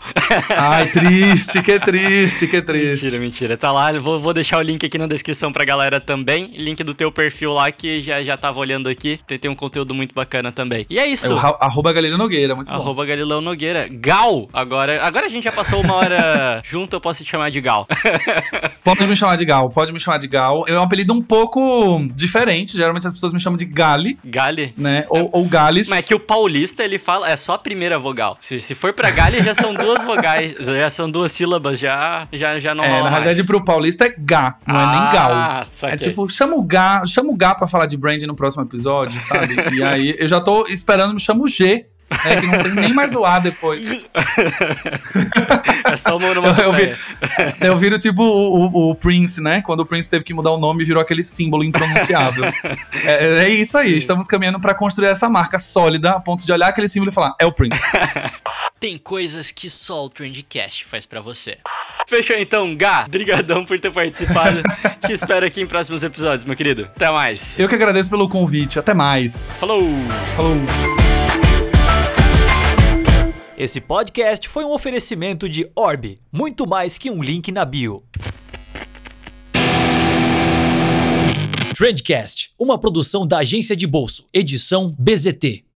Ai, triste, que triste, que triste. Mentira, mentira. Tá lá. Vou, vou deixar o link aqui na descrição pra galera também. Link do teu perfil lá que já, já tava olhando aqui. Tem, tem um conteúdo muito bacana também. E é isso. É arroba Galileu Nogueira, muito arroba bom. Arroba Galileu Nogueira. Gal, agora, agora a gente já passou uma hora junto, eu posso te chamar de Gal. pode me chamar de Gal, pode me chamar de Gal. É um apelido um pouco diferente, geralmente as pessoas me chamam de Gali. Gali? Né? Ou, é. ou Gales. Mas é que o paulista, ele fala, é só a primeira vogal. Se, se for pra Gali, já são duas vogais, já são duas sílabas, já, já, já não É, na realidade pro paulista é Gá, não ah, é nem Gal. Ah, É tipo, chama o Gá, chama o Gá pra falar de brand no próximo episódio, sabe? e aí eu já tô esperando, me chama o G é que não tem nem mais o A depois. é só o nome eu, eu, vi, eu viro tipo o, o, o, Prince, né? Quando o Prince teve que mudar o nome, virou aquele símbolo impronunciável. é, é, isso aí, Sim. estamos caminhando para construir essa marca sólida a ponto de olhar aquele símbolo e falar, é o Prince. tem coisas que só o Trendcast faz para você. Fechou então, Gá. Brigadão por ter participado. Te espero aqui em próximos episódios, meu querido. Até mais. Eu que agradeço pelo convite. Até mais. Falou. Falou. Esse podcast foi um oferecimento de Orb, muito mais que um link na bio. Trendcast, uma produção da agência de bolso, edição BZT.